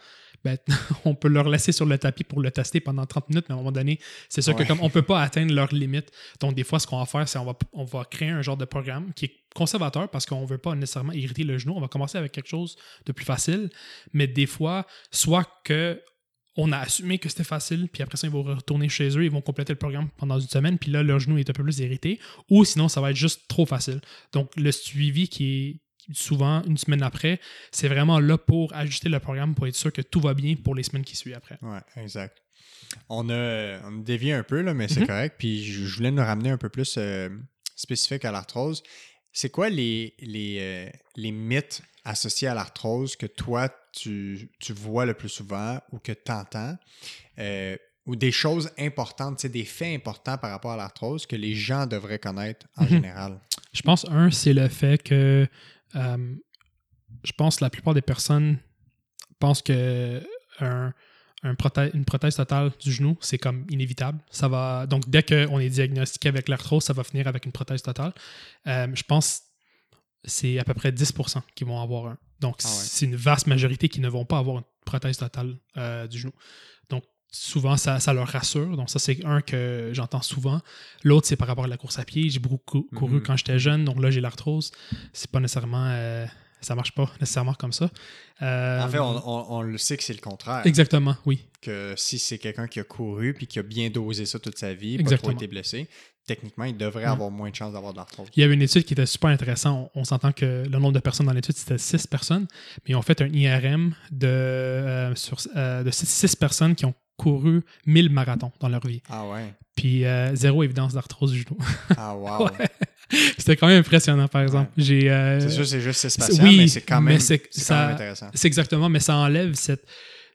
ben, on peut leur laisser sur le tapis pour le tester pendant 30 minutes, mais à un moment donné, c'est sûr Ouais. que comme on peut pas atteindre leurs limites, donc des fois, ce qu'on va faire, c'est on va, on va créer un genre de programme qui est conservateur parce qu'on veut pas nécessairement irriter le genou. On va commencer avec quelque chose de plus facile, mais des fois, soit que on a assumé que c'était facile, puis après ça, ils vont retourner chez eux, ils vont compléter le programme pendant une semaine, puis là, leur genou est un peu plus irrité, ou sinon, ça va être juste trop facile. Donc, le suivi qui est souvent une semaine après, c'est vraiment là pour ajuster le programme pour être sûr que tout va bien pour les semaines qui suivent après. Ouais, exact. On a, on a dévié un peu, là, mais c'est Mhm. correct. Puis je, je voulais nous ramener un peu plus euh, spécifique à l'arthrose. C'est quoi les, les, euh, les mythes associés à l'arthrose que toi, tu, tu vois le plus souvent ou que tu entends? ou des choses importantes, des faits importants par rapport à l'arthrose que les gens devraient connaître en Mhm. général? Je pense, un, c'est le fait que euh, je pense que la plupart des personnes pensent que un- un prothèse- une prothèse totale du genou, c'est comme inévitable. Ça va, donc, dès qu'on est diagnostiqué avec l'arthrose, ça va finir avec une prothèse totale. Euh, je pense que c'est à peu près 10% qui vont avoir un. Donc, Ah ouais. c'est une vaste majorité qui ne vont pas avoir une prothèse totale euh, du genou. Donc, souvent, ça, ça leur rassure. Donc, ça, c'est un que j'entends souvent. L'autre, c'est par rapport à la course à pied. J'ai beaucoup cou- couru Mhm. quand j'étais jeune, donc là, j'ai l'arthrose. C'est pas nécessairement. euh, ça marche pas nécessairement comme ça. Euh, En fait, on, on- on le sait que c'est le contraire. Exactement, oui. Que si c'est quelqu'un qui a couru puis qui a bien dosé ça toute sa vie, pas trop été blessé, techniquement, il devrait Mm. avoir moins de chances d'avoir de l'arthrose. Il y avait une étude qui était super intéressante. On, on s'entend que le nombre de personnes dans l'étude, c'était 6 personnes, mais ils ont fait un IRM de, euh, sur, euh, de 6 personnes qui ont couru 1000 marathons dans leur vie. Ah ouais. Puis euh, zéro évidence d'arthrose du genou. Ah wow. Ouais. C'était quand même impressionnant, par exemple. J'ai, euh, C'est sûr, c'est juste spatial, oui, mais c'est quand même, c'est- quand même intéressant. C'est exactement, mais ça enlève cette.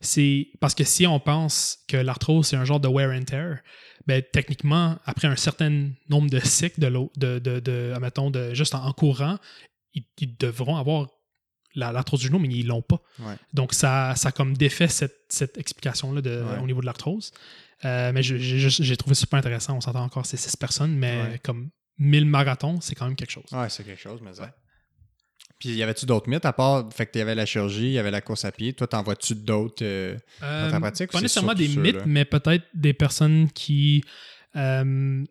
C'est parce que si on pense que l'arthrose c'est un genre de wear and tear, ben techniquement après un certain nombre de cycles de l'eau, de, de, de, admettons, de juste en, en courant, ils, ils devront avoir la- l'arthrose du genou, mais ils l'ont pas. Ouais. Donc ça, ça comme défait cette, cette explication là de, Ouais. au niveau de l'arthrose. Euh, mais j'ai- j'ai juste- j'ai trouvé super intéressant. On s'entend encore, c'est six personnes, mais Ouais. comme 1000 marathons, c'est quand même quelque chose. Ouais, c'est quelque chose, mais ça. Puis y avait-tu d'autres mythes à part, fait que y avait la chirurgie, il y avait la course à pied. Toi, t'en vois-tu d'autres euh, dans ta Euh, pratique? Pas nécessairement des mythes, mais peut-être des personnes qui euh,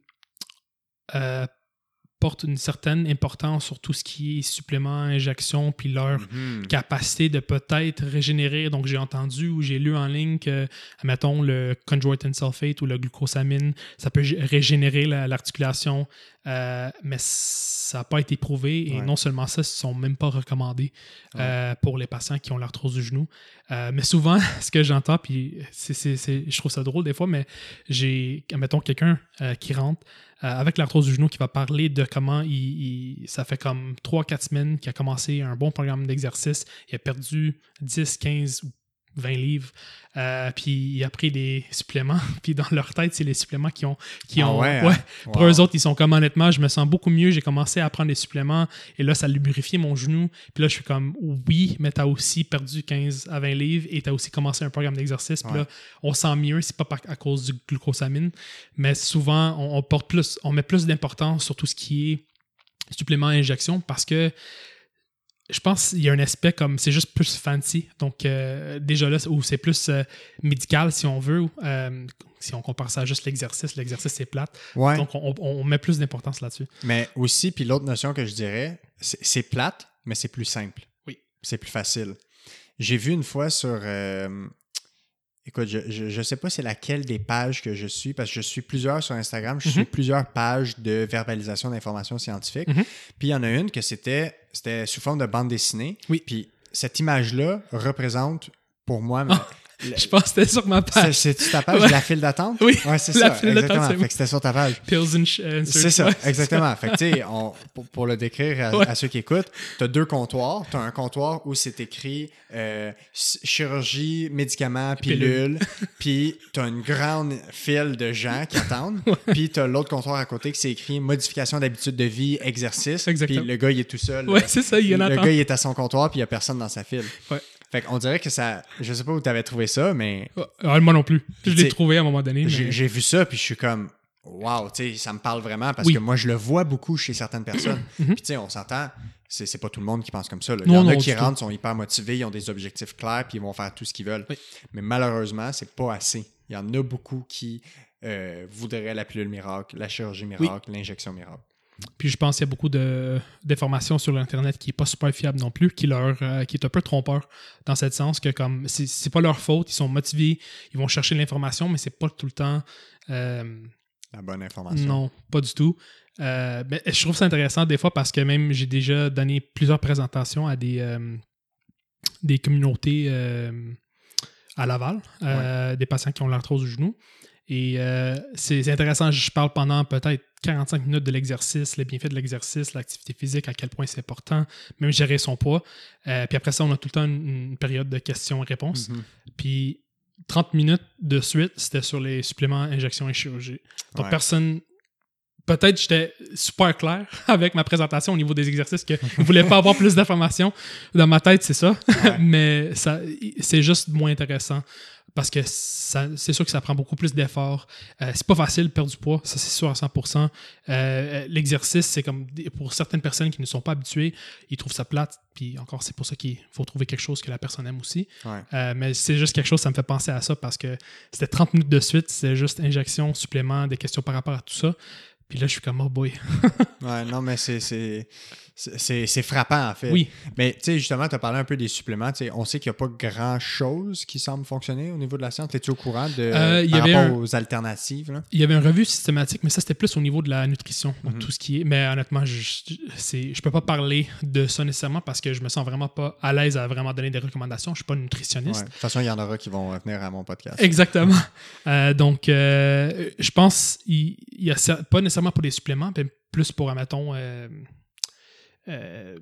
portent une certaine importance sur tout ce qui est supplément, injection, puis leur Mhm. capacité de peut-être régénérer. Donc, j'ai entendu ou j'ai lu en ligne que, mettons, le chondroitin sulfate ou le glucosamine, ça peut gé- régénérer la- l'articulation, euh, mais ça n'a pas été prouvé. Et Ouais. non seulement ça, ils ne sont même pas recommandés euh, pour les patients qui ont l'arthrose du genou. Euh, mais souvent, ce que j'entends, puis c'est, je trouve ça drôle des fois, mais j'ai, mettons, quelqu'un qui rentre avec l'arthrose du genou qui va parler de comment il, il- ça fait comme 3-4 semaines qu'il a commencé un bon programme d'exercice. Il a perdu 10, 15 ou 20 livres. Euh, puis il a pris des suppléments. Puis dans leur tête, c'est les suppléments qui ont. Qui Ah ont ouais, hein? Pour eux autres, ils sont comme honnêtement, je me sens beaucoup mieux. J'ai commencé à prendre des suppléments et là, ça a lubrifié mon genou. Puis là, je suis comme oui, mais t'as aussi perdu 15 à 20 livres et t'as aussi commencé un programme d'exercice. Puis Ouais. là, on sent mieux, c'est pas à cause du glucosamine, mais souvent, on, on porte plus, on met plus d'importance sur tout ce qui est supplément injection parce que je pense qu'il y a un aspect comme c'est juste plus fancy. Donc, euh, déjà là, où c'est plus euh, médical, si on veut. euh, si on compare ça à juste l'exercice, l'exercice c'est plate. Ouais. Donc, on, on- met plus d'importance là-dessus. Mais aussi, puis l'autre notion que je dirais, c'est c'est plate, mais c'est plus simple. Oui. C'est plus facile. J'ai vu une fois sur. Écoute, je ne sais pas c'est laquelle des pages que je suis, parce que je suis plusieurs sur Instagram, je suis Mhm. plusieurs pages de verbalisation d'informations scientifiques. Mhm. Puis il y en a une que c'était sous forme de bande dessinée. Oui. Puis cette image-là représente pour moi. ma- Je pense que c'était sur ma page. C'est ta page, Ouais. la file d'attente? Oui, Ouais, c'est ça. file exactement. Fait que c'était sur ta page. Pills and, C'est ça, Ouais, exactement. Fait que, tu sais, pour, pour le décrire à, Ouais. à ceux qui écoutent, tu as deux comptoirs. Tu as un comptoir où c'est écrit euh, ch- chirurgie, médicaments, Pilule. pilules. Puis tu as une grande file de gens qui attendent. Puis tu as l'autre comptoir à côté qui c'est écrit modification d'habitude de vie, exercice. Exactement. Puis le gars, il est tout seul. Ouais, c'est ça, il y en le gars, il est à son comptoir, puis il n'y a personne dans sa file. Ouais. Fait qu'on dirait que ça. Je sais pas où tu avais trouvé ça, mais Ouais, moi non plus. Je l'ai trouvé à un moment donné. mais- j'ai vu ça, puis je suis comme, wow, tu sais, ça me parle vraiment parce Oui. que moi, je le vois beaucoup chez certaines personnes. Mhm. Puis, tu sais, on s'entend, c'est pas tout le monde qui pense comme ça. là. Il y Non, en a qui tout. rentrent, sont hyper motivés, ils ont des objectifs clairs, puis ils vont faire tout ce qu'ils veulent. Oui. Mais malheureusement, c'est pas assez. Il y en a beaucoup qui euh, voudraient la pilule miracle, la chirurgie miracle, l'injection miracle. Puis je pense qu'il y a beaucoup d'informations sur l'Internet qui n'est pas super fiable non plus, qui, leur, euh, qui est un peu trompeur dans ce sens que comme c'est pas leur faute, ils sont motivés, ils vont chercher l'information, mais c'est pas tout le temps. euh, La bonne information. non, pas du tout. Euh, mais je trouve ça intéressant des fois parce que même j'ai déjà donné plusieurs présentations à des, des communautés à Laval, des patients qui ont l'arthrose du genou. Et euh, c'est intéressant, je parle pendant peut-être 45 minutes de l'exercice, les bienfaits de l'exercice, l'activité physique, à quel point c'est important, même gérer son poids. Euh, puis après ça, on a tout le temps une, une période de questions-réponses. Mhm. Puis 30 minutes de suite, c'était sur les suppléments, injections et chirurgie. Donc, Ouais. personne. Peut-être j'étais super clair avec ma présentation au niveau des exercices que je voulais pas avoir plus d'informations. Dans ma tête, c'est ça. Ouais. Mais ça, c'est juste moins intéressant parce que c'est sûr que ça prend beaucoup plus d'efforts. Euh, c'est pas facile de perdre du poids, ça c'est sûr à 100%. Euh, euh, L'exercice, c'est comme pour certaines personnes qui ne sont pas habituées, ils trouvent ça plate. Puis encore, c'est pour ça qu'il faut trouver quelque chose que la personne aime aussi. Ouais. Euh, mais c'est juste quelque chose, ça me fait penser à ça parce que c'était 30 minutes de suite, c'était juste injection, supplément, des questions par rapport à tout ça. Puis là, je suis comme, oh boy. Ouais, non, mais c'est- frappant, en fait. Oui. Mais tu sais, justement, tu as parlé un peu des suppléments. On sait qu'il n'y a pas grand-chose qui semble fonctionner au niveau de la science. Es-tu au courant de, Euh, y par avait rapport un- aux alternatives? Là? Il y avait une revue systématique, mais ça, c'était plus au niveau de la nutrition, Mhm. tout ce qui est. Mais honnêtement, je ne peux pas parler de ça nécessairement parce que je me sens vraiment pas à l'aise à vraiment donner des recommandations. Je suis pas Ouais. nutritionniste. De toute façon, il y en aura qui vont venir à mon podcast. Exactement. Euh, donc, euh, je pense il il y a pas nécessairement pour les suppléments, mais plus pour, admettons, euh, euh,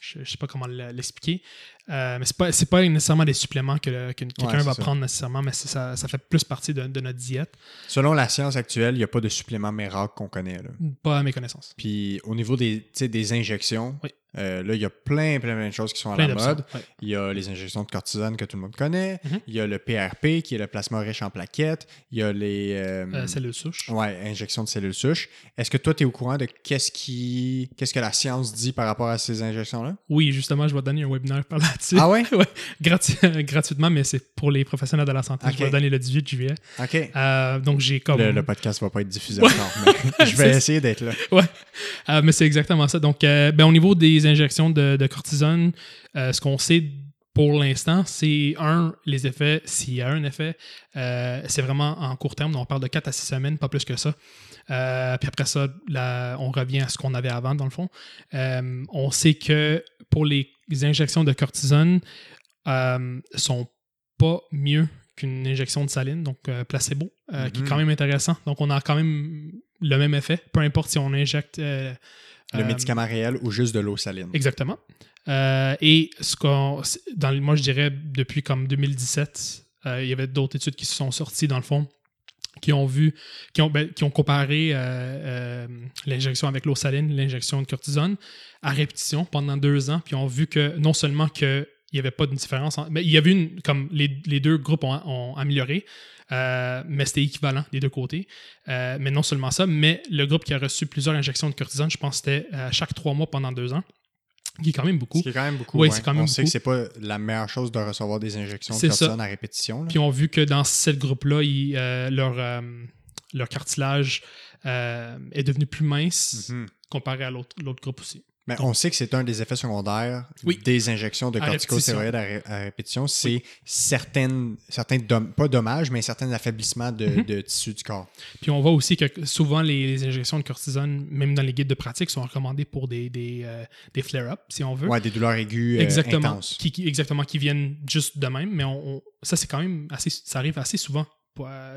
je, je sais pas comment l'expliquer, euh, mais c'est pas, c'est pas nécessairement des suppléments que, quelqu'un va ça. prendre nécessairement, mais ça, ça fait plus partie de, de notre diète, Selon la science actuelle, il n'y a pas de supplément miracle qu'on connaît. Là. pas à mes connaissances. Puis au niveau des, des injections, Oui. euh, là, il y a plein, plein, plein de choses qui sont à la mode. Ouais. Il y a les injections de cortisone que tout le monde connaît. Mhm. Il y a le PRP, qui est le plasma riche en plaquettes. Il y a les... euh, cellules souches. Ouais, injection de cellules souches. Est-ce que toi, tu es au courant de qu'est-ce qui qu'est-ce que la science dit par rapport à ces injections-là? Oui, justement, je vais donner un webinaire par Ah ouais? Ouais, gratu- gratuitement, mais c'est pour les professionnels de la santé. Ok. Je vais le donner le 18 juillet. OK. Euh, donc, j'ai comme. Le, le podcast va pas être diffusé Ouais. encore, mais je vais essayer d'être là. Euh, mais c'est exactement ça. Donc, euh, ben, au niveau des injections de, de cortisone, ce qu'on sait pour l'instant, c'est un, les effets, s'il y a un effet, euh, c'est vraiment en court terme. Donc, on parle de 4 à 6 semaines, pas plus que ça. Euh, puis après ça, là, on revient à ce qu'on avait avant, dans le fond. Euh, on sait que pour les injections de cortisone, euh, sont pas mieux qu'une injection de saline, donc euh, placebo, euh, qui est Mhm. quand même intéressant. Donc, on a quand même le même effet, peu importe si on injecte. euh, Le médicament réel ou juste de l'eau saline. Exactement. Et ce qu'on, dans, moi, je dirais depuis comme 2017, euh, il y avait d'autres études qui se sont sorties, dans le fond, qui ont vu, qui ont, ben, comparé euh, euh, l'injection avec l'eau saline, l'injection de cortisone à répétition pendant deux ans, puis ont vu que non seulement que il n'y avait pas de différence, en- mais il y avait une, comme les, deux groupes ont, amélioré, euh, mais c'était équivalent des deux côtés. Mais non seulement ça, mais le groupe qui a reçu plusieurs injections de cortisone, je pense que c'était euh, chaque trois mois pendant deux ans, qui est quand même beaucoup. Ce qui est quand même beaucoup. Oui, ouais. c'est quand même On sait que c'est pas la meilleure chose de recevoir des injections de cortisone à répétition. là. Puis on vu que dans ce groupe-là, euh, leur, euh, leur cartilage euh, est devenu plus mince Mhm. comparé à l'autre groupe aussi. Mais on sait que c'est un des effets secondaires Oui. des injections de corticostéroïdes à, ré- à répétition. C'est certaines, certains, dom- pas dommages, mais certains affaiblissements de, Mhm. de tissu du corps. Puis on voit aussi que souvent les, les injections de cortisone, même dans les guides de pratique, sont recommandées pour des, des, euh, des flare-ups, si on veut. Ouais, des douleurs aiguës euh, exactement. intenses. Qui, qui- exactement, qui viennent juste de même, mais on, on- ça, c'est quand même assez. Ça arrive assez souvent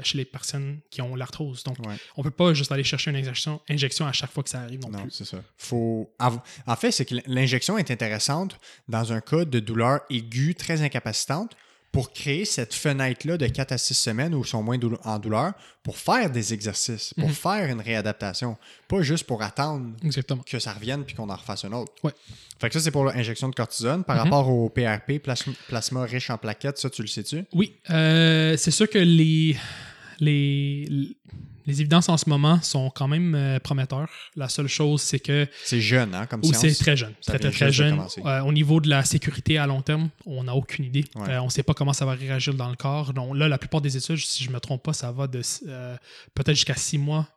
chez les personnes qui ont l'arthrose. Donc, Ouais. on peut pas juste aller chercher une injection, injection à chaque fois que ça arrive non, Non, plus. c'est ça. Faut En fait, c'est que l'injection est intéressante dans un cas de douleur aiguë très incapacitante pour créer cette fenêtre-là de 4 à 6 semaines où ils sont moins doule- en douleur pour faire des exercices, pour Mhm. faire une réadaptation, pas juste pour attendre Exactement. que ça revienne puis qu'on en refasse un autre. Ouais. Fait que ça, c'est pour l'injection de cortisone. Par Mhm. rapport au PRP, plasma, plasma riche en plaquettes, ça, tu le sais-tu? Oui, euh, c'est sûr que les, les, les évidences en ce moment sont quand même euh, prometteurs. La seule chose, c'est que C'est jeune, hein, comme c'est très jeune, très très très jeune. Euh, au niveau de la sécurité à long terme, on n'a aucune idée. Ouais. Euh, on ne sait pas comment ça va réagir dans le corps. Donc là, la plupart des études, si je ne me trompe pas, ça va de peut-être jusqu'à six mois,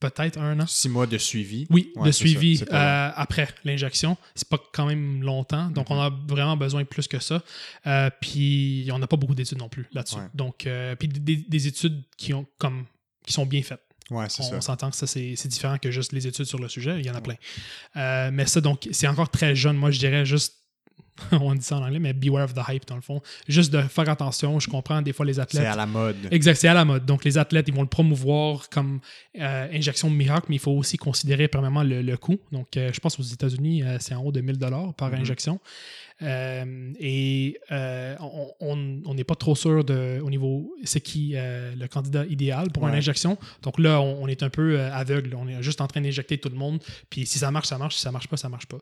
peut-être un an. Six mois de suivi. Oui, Ouais, de suivi ça, euh, après l'injection. C'est pas quand même longtemps, donc Mhm. on a vraiment besoin de plus que ça. Euh, puis on n'a pas beaucoup d'études non plus là-dessus. Ouais. Donc, euh, puis des, des études qui ont comme qui sont bien faites. Ouais, c'est ça. On s'entend que ça, c'est c'est différent que juste les études sur le sujet. Il y en a plein. Euh, mais ça, donc, c'est encore très jeune. Moi, je dirais juste, on dit ça en anglais, mais beware of the hype, dans le fond. Juste de faire attention. Je comprends des fois les C'est athlètes. à la mode. Exact, c'est à la mode. Donc, les athlètes, ils vont le promouvoir comme euh, injection miracle, mais il faut aussi considérer premièrement le, le coût. Donc, euh, je pense aux États-Unis, euh, c'est en haut de 1000 dollars par Mhm. injection. Euh, et euh, on n'est pas trop sûr de, au niveau c'est qui euh, le candidat idéal pour une injection. Donc là, on, est un peu aveugle. On est juste en train d'injecter tout le monde. Puis si ça marche, ça marche. Si ça marche pas, ça marche pas.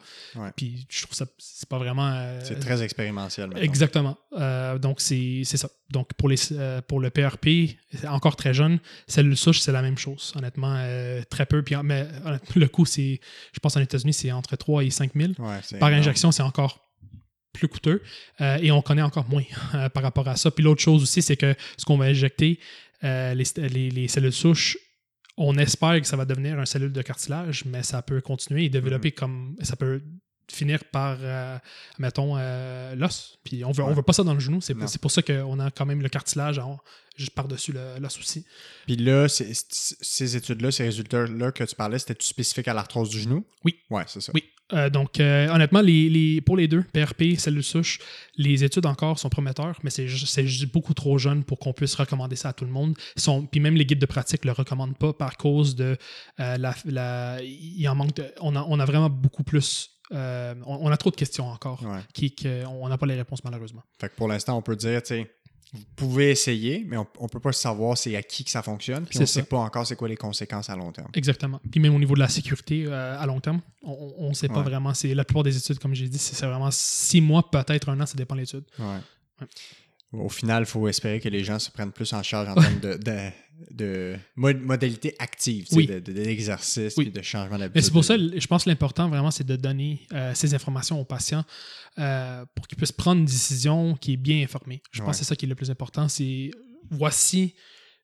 Puis je trouve ça c'est pas vraiment. c'est très expérimental. Exactement. donc c'est ça. Donc pour, les, pour le PRP, encore très jeune, celle souche, c'est la même chose. Honnêtement, très peu. Puis, mais le coût, c'est, je pense en États-Unis, c'est entre 3 et 5 000. Par injection, c'est encore plus coûteux euh, et on connaît encore moins euh, par rapport à ça. Puis l'autre chose aussi, c'est que ce qu'on va injecter, euh, les, cellules souches, on espère que ça va devenir un cellule de cartilage, mais ça peut continuer et développer mm-hmm. comme. Ça peut finir par, mettons, l'os. Puis on veut, on veut pas ça dans le genou. C'est pour ça qu'on a quand même le cartilage juste par-dessus l'os aussi. Puis là, ces études-là, ces résultats-là que tu parlais, c'était spécifique à l'arthrose du genou? Oui. Ouais, c'est ça. Oui. Euh, donc, euh, honnêtement, les, pour les deux, PRP, cellules souches, les études encore sont prometteurs, mais c'est juste beaucoup trop jeune pour qu'on puisse recommander ça à tout le monde. Sont, puis même les guides de pratique ne le recommandent pas par cause de euh, la, Il en manque on, a, on a vraiment beaucoup plus. On, a trop de questions encore, qui, on n'a pas les réponses malheureusement. Fait que pour l'instant, on peut dire, tu sais, vous pouvez essayer, mais on ne peut pas savoir c'est à qui que ça fonctionne. Puis on ne sait pas encore c'est quoi les conséquences à long terme. Exactement. Puis même au niveau de la sécurité euh, à long terme, on ne sait pas vraiment. La plupart des études, comme j'ai dit, c'est vraiment six mois, peut-être un an, ça dépend de l'étude. Ouais au final, il faut espérer que les gens se prennent plus en charge en termes de, de, modalité active, de, l'exercice et de changement d'habitude. Mais c'est pour ça, je pense que l'important vraiment, c'est de donner euh, ces informations aux patients euh, pour qu'ils puissent prendre une décision qui est bien informée. Je pense que c'est ça qui est le plus important. C'est voici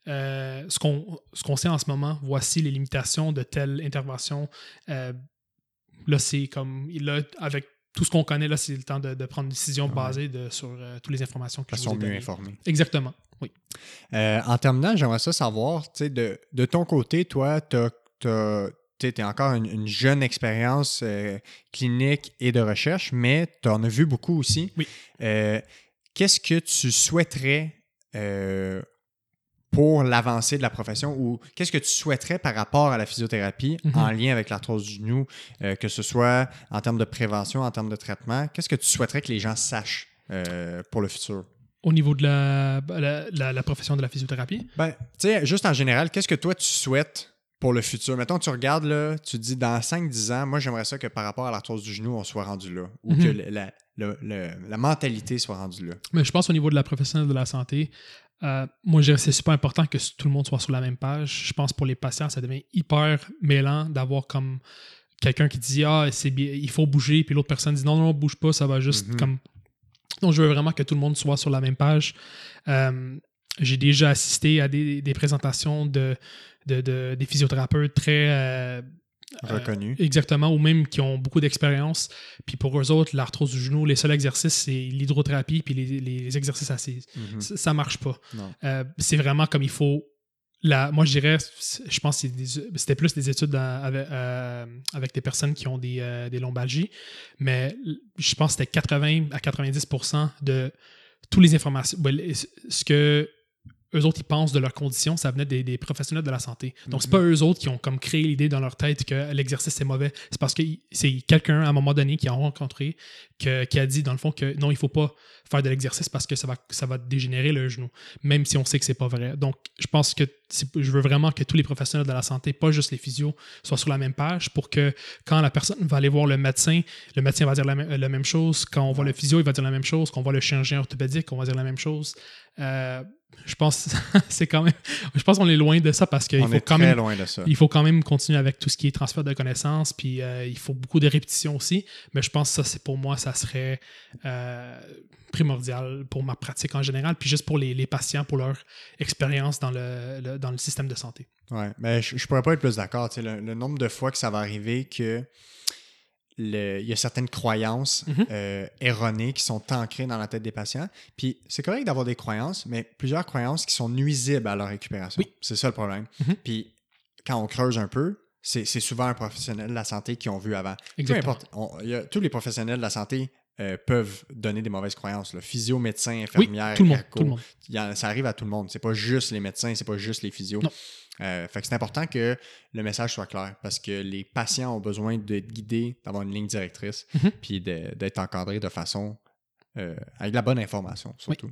euh, ce qu'on sait en ce moment, voici les limitations de telle intervention. là, c'est comme, là, avec tout ce qu'on connaît là, c'est le temps de, prendre une décision basée sur euh, toutes les informations que sont mieux informés. Exactement, oui. Euh, en terminant, j'aimerais ça savoir, de, de ton côté, toi, tu as encore une, jeune expérience euh, clinique et de recherche, mais tu en as vu beaucoup aussi. Oui. Qu'est-ce que tu souhaiterais pour l'avancée de la profession ou qu'est-ce que tu souhaiterais par rapport à la physiothérapie mhm. en lien avec l'arthrose du genou, euh, que ce soit en termes de prévention, en termes de traitement? Qu'est-ce que tu souhaiterais que les gens sachent euh, pour le futur? Au niveau de la, la, profession de la physiothérapie? Ben, tu sais, juste en général, qu'est-ce que toi tu souhaites pour le futur? Mettons, tu regardes là, tu dis dans 5-10 ans, moi j'aimerais ça que par rapport à l'arthrose du genou, on soit rendu là. Ou mhm. que la, la, mentalité soit rendue là. Mais je pense au niveau de la professionnelle de la santé, euh, moi, je dirais que c'est super important que tout le monde soit sur la même page. Je pense pour les patients, ça devient hyper mêlant d'avoir comme quelqu'un qui dit Ah, c'est il faut bouger, puis l'autre personne dit Non, non, bouge pas, ça va juste mhm. comme. Donc, je veux vraiment que tout le monde soit sur la même page. Euh, j'ai déjà assisté à des, présentations de, de, des physiothérapeutes très. Euh, euh, reconnus. exactement, ou même qui ont beaucoup d'expérience. Puis pour eux autres, l'arthrose du genou, les seuls exercices, c'est l'hydrothérapie puis les, exercices assises. Mhm. ça, ne marche pas. Euh, c'est vraiment comme il faut. La, moi, je dirais, je pense que c'était plus des études euh, avec, des personnes qui ont des, des lombalgies, mais je pense que c'était 80 à 90% de toutes les informations. Ben, ce que eux autres, ils pensent de leurs conditions, ça venait des, professionnels de la santé. Donc, c'est pas mhm. eux autres qui ont comme créé l'idée dans leur tête que l'exercice c'est mauvais. C'est parce que c'est quelqu'un à un moment donné qui a rencontré qui a dit dans le fond que non, il faut pas faire de l'exercice parce que ça va, ça va dégénérer le genou, même si on sait que c'est pas vrai. Donc, je pense que je veux vraiment que tous les professionnels de la santé, pas juste les physios, soient sur la même page pour que quand la personne va aller voir le médecin, le médecin va dire la, même chose. Quand on voit le physio, il va dire la même chose. Quand on voit le chirurgien orthopédique, on va dire la même chose. Euh, je pense c'est quand même je pense qu'on est loin de ça parce qu'il faut quand même loin de ça. il faut quand même continuer avec tout ce qui est transfert de connaissances puis euh, il faut beaucoup de répétitions aussi. Mais je pense que ça c'est pour moi ça serait euh, primordial pour ma pratique en général puis juste pour les, patients pour leur expérience dans le, dans le système de santé. Ouais mais je, je pourrais pas être plus d'accord. Le, le nombre de fois que ça va arriver que il y a certaines croyances mhm. euh, erronées qui sont ancrées dans la tête des patients. Puis c'est correct d'avoir des croyances, mais plusieurs croyances qui sont nuisibles à leur récupération. C'est ça le problème. Mhm. Puis quand on creuse un peu, c'est souvent un professionnel de la santé qui ont vu avant. Peu importe, tous les professionnels de la santé euh, peuvent donner des mauvaises croyances. Le Physio, médecin, infirmière, tout, le monde, ça arrive à tout le monde. C'est pas juste les médecins, c'est pas juste les physios. Euh, fait que c'est important que le message soit clair parce que les patients ont besoin d'être guidés, d'avoir une ligne directrice, mhm. puis d'être encadrés de façon euh, avec la bonne information, surtout.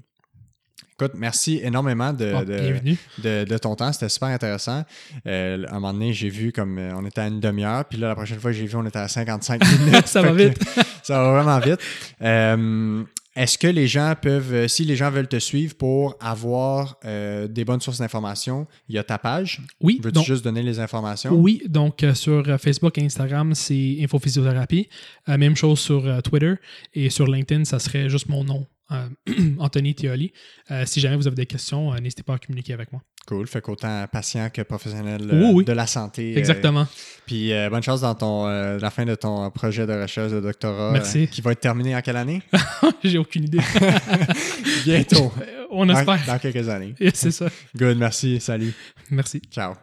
Écoute, merci énormément de, Ah, de, de- de ton temps. C'était super intéressant. Euh, à un moment donné, j'ai vu comme on était à une demi-heure, puis là, la prochaine fois j'ai vu, on était à 55 minutes. Ça va que vite. ça va vraiment vite. Euh, Est-ce que les gens peuvent, euh, si les gens veulent te suivre pour avoir euh, des bonnes sources d'informations, il y a ta page? Oui, Veux-tu juste donner les informations? oui, donc euh, sur Facebook et Instagram, c'est Infophysiothérapie. Euh, même chose sur Twitter et sur LinkedIn, ça serait juste mon nom, Anthony Thioli. Euh, si jamais vous avez des questions, n'hésitez pas à communiquer avec moi. Cool. Fait qu'autant patient que professionnel euh, Oui, oui. de la santé. euh, Exactement. puis euh, bonne chance dans ton, la fin de ton projet de recherche de doctorat. Merci. qui va être terminé en quelle année? J'ai aucune idée. Bientôt. On dans, espère. dans quelques années. C'est ça. Good, merci. Salut. Merci. Ciao.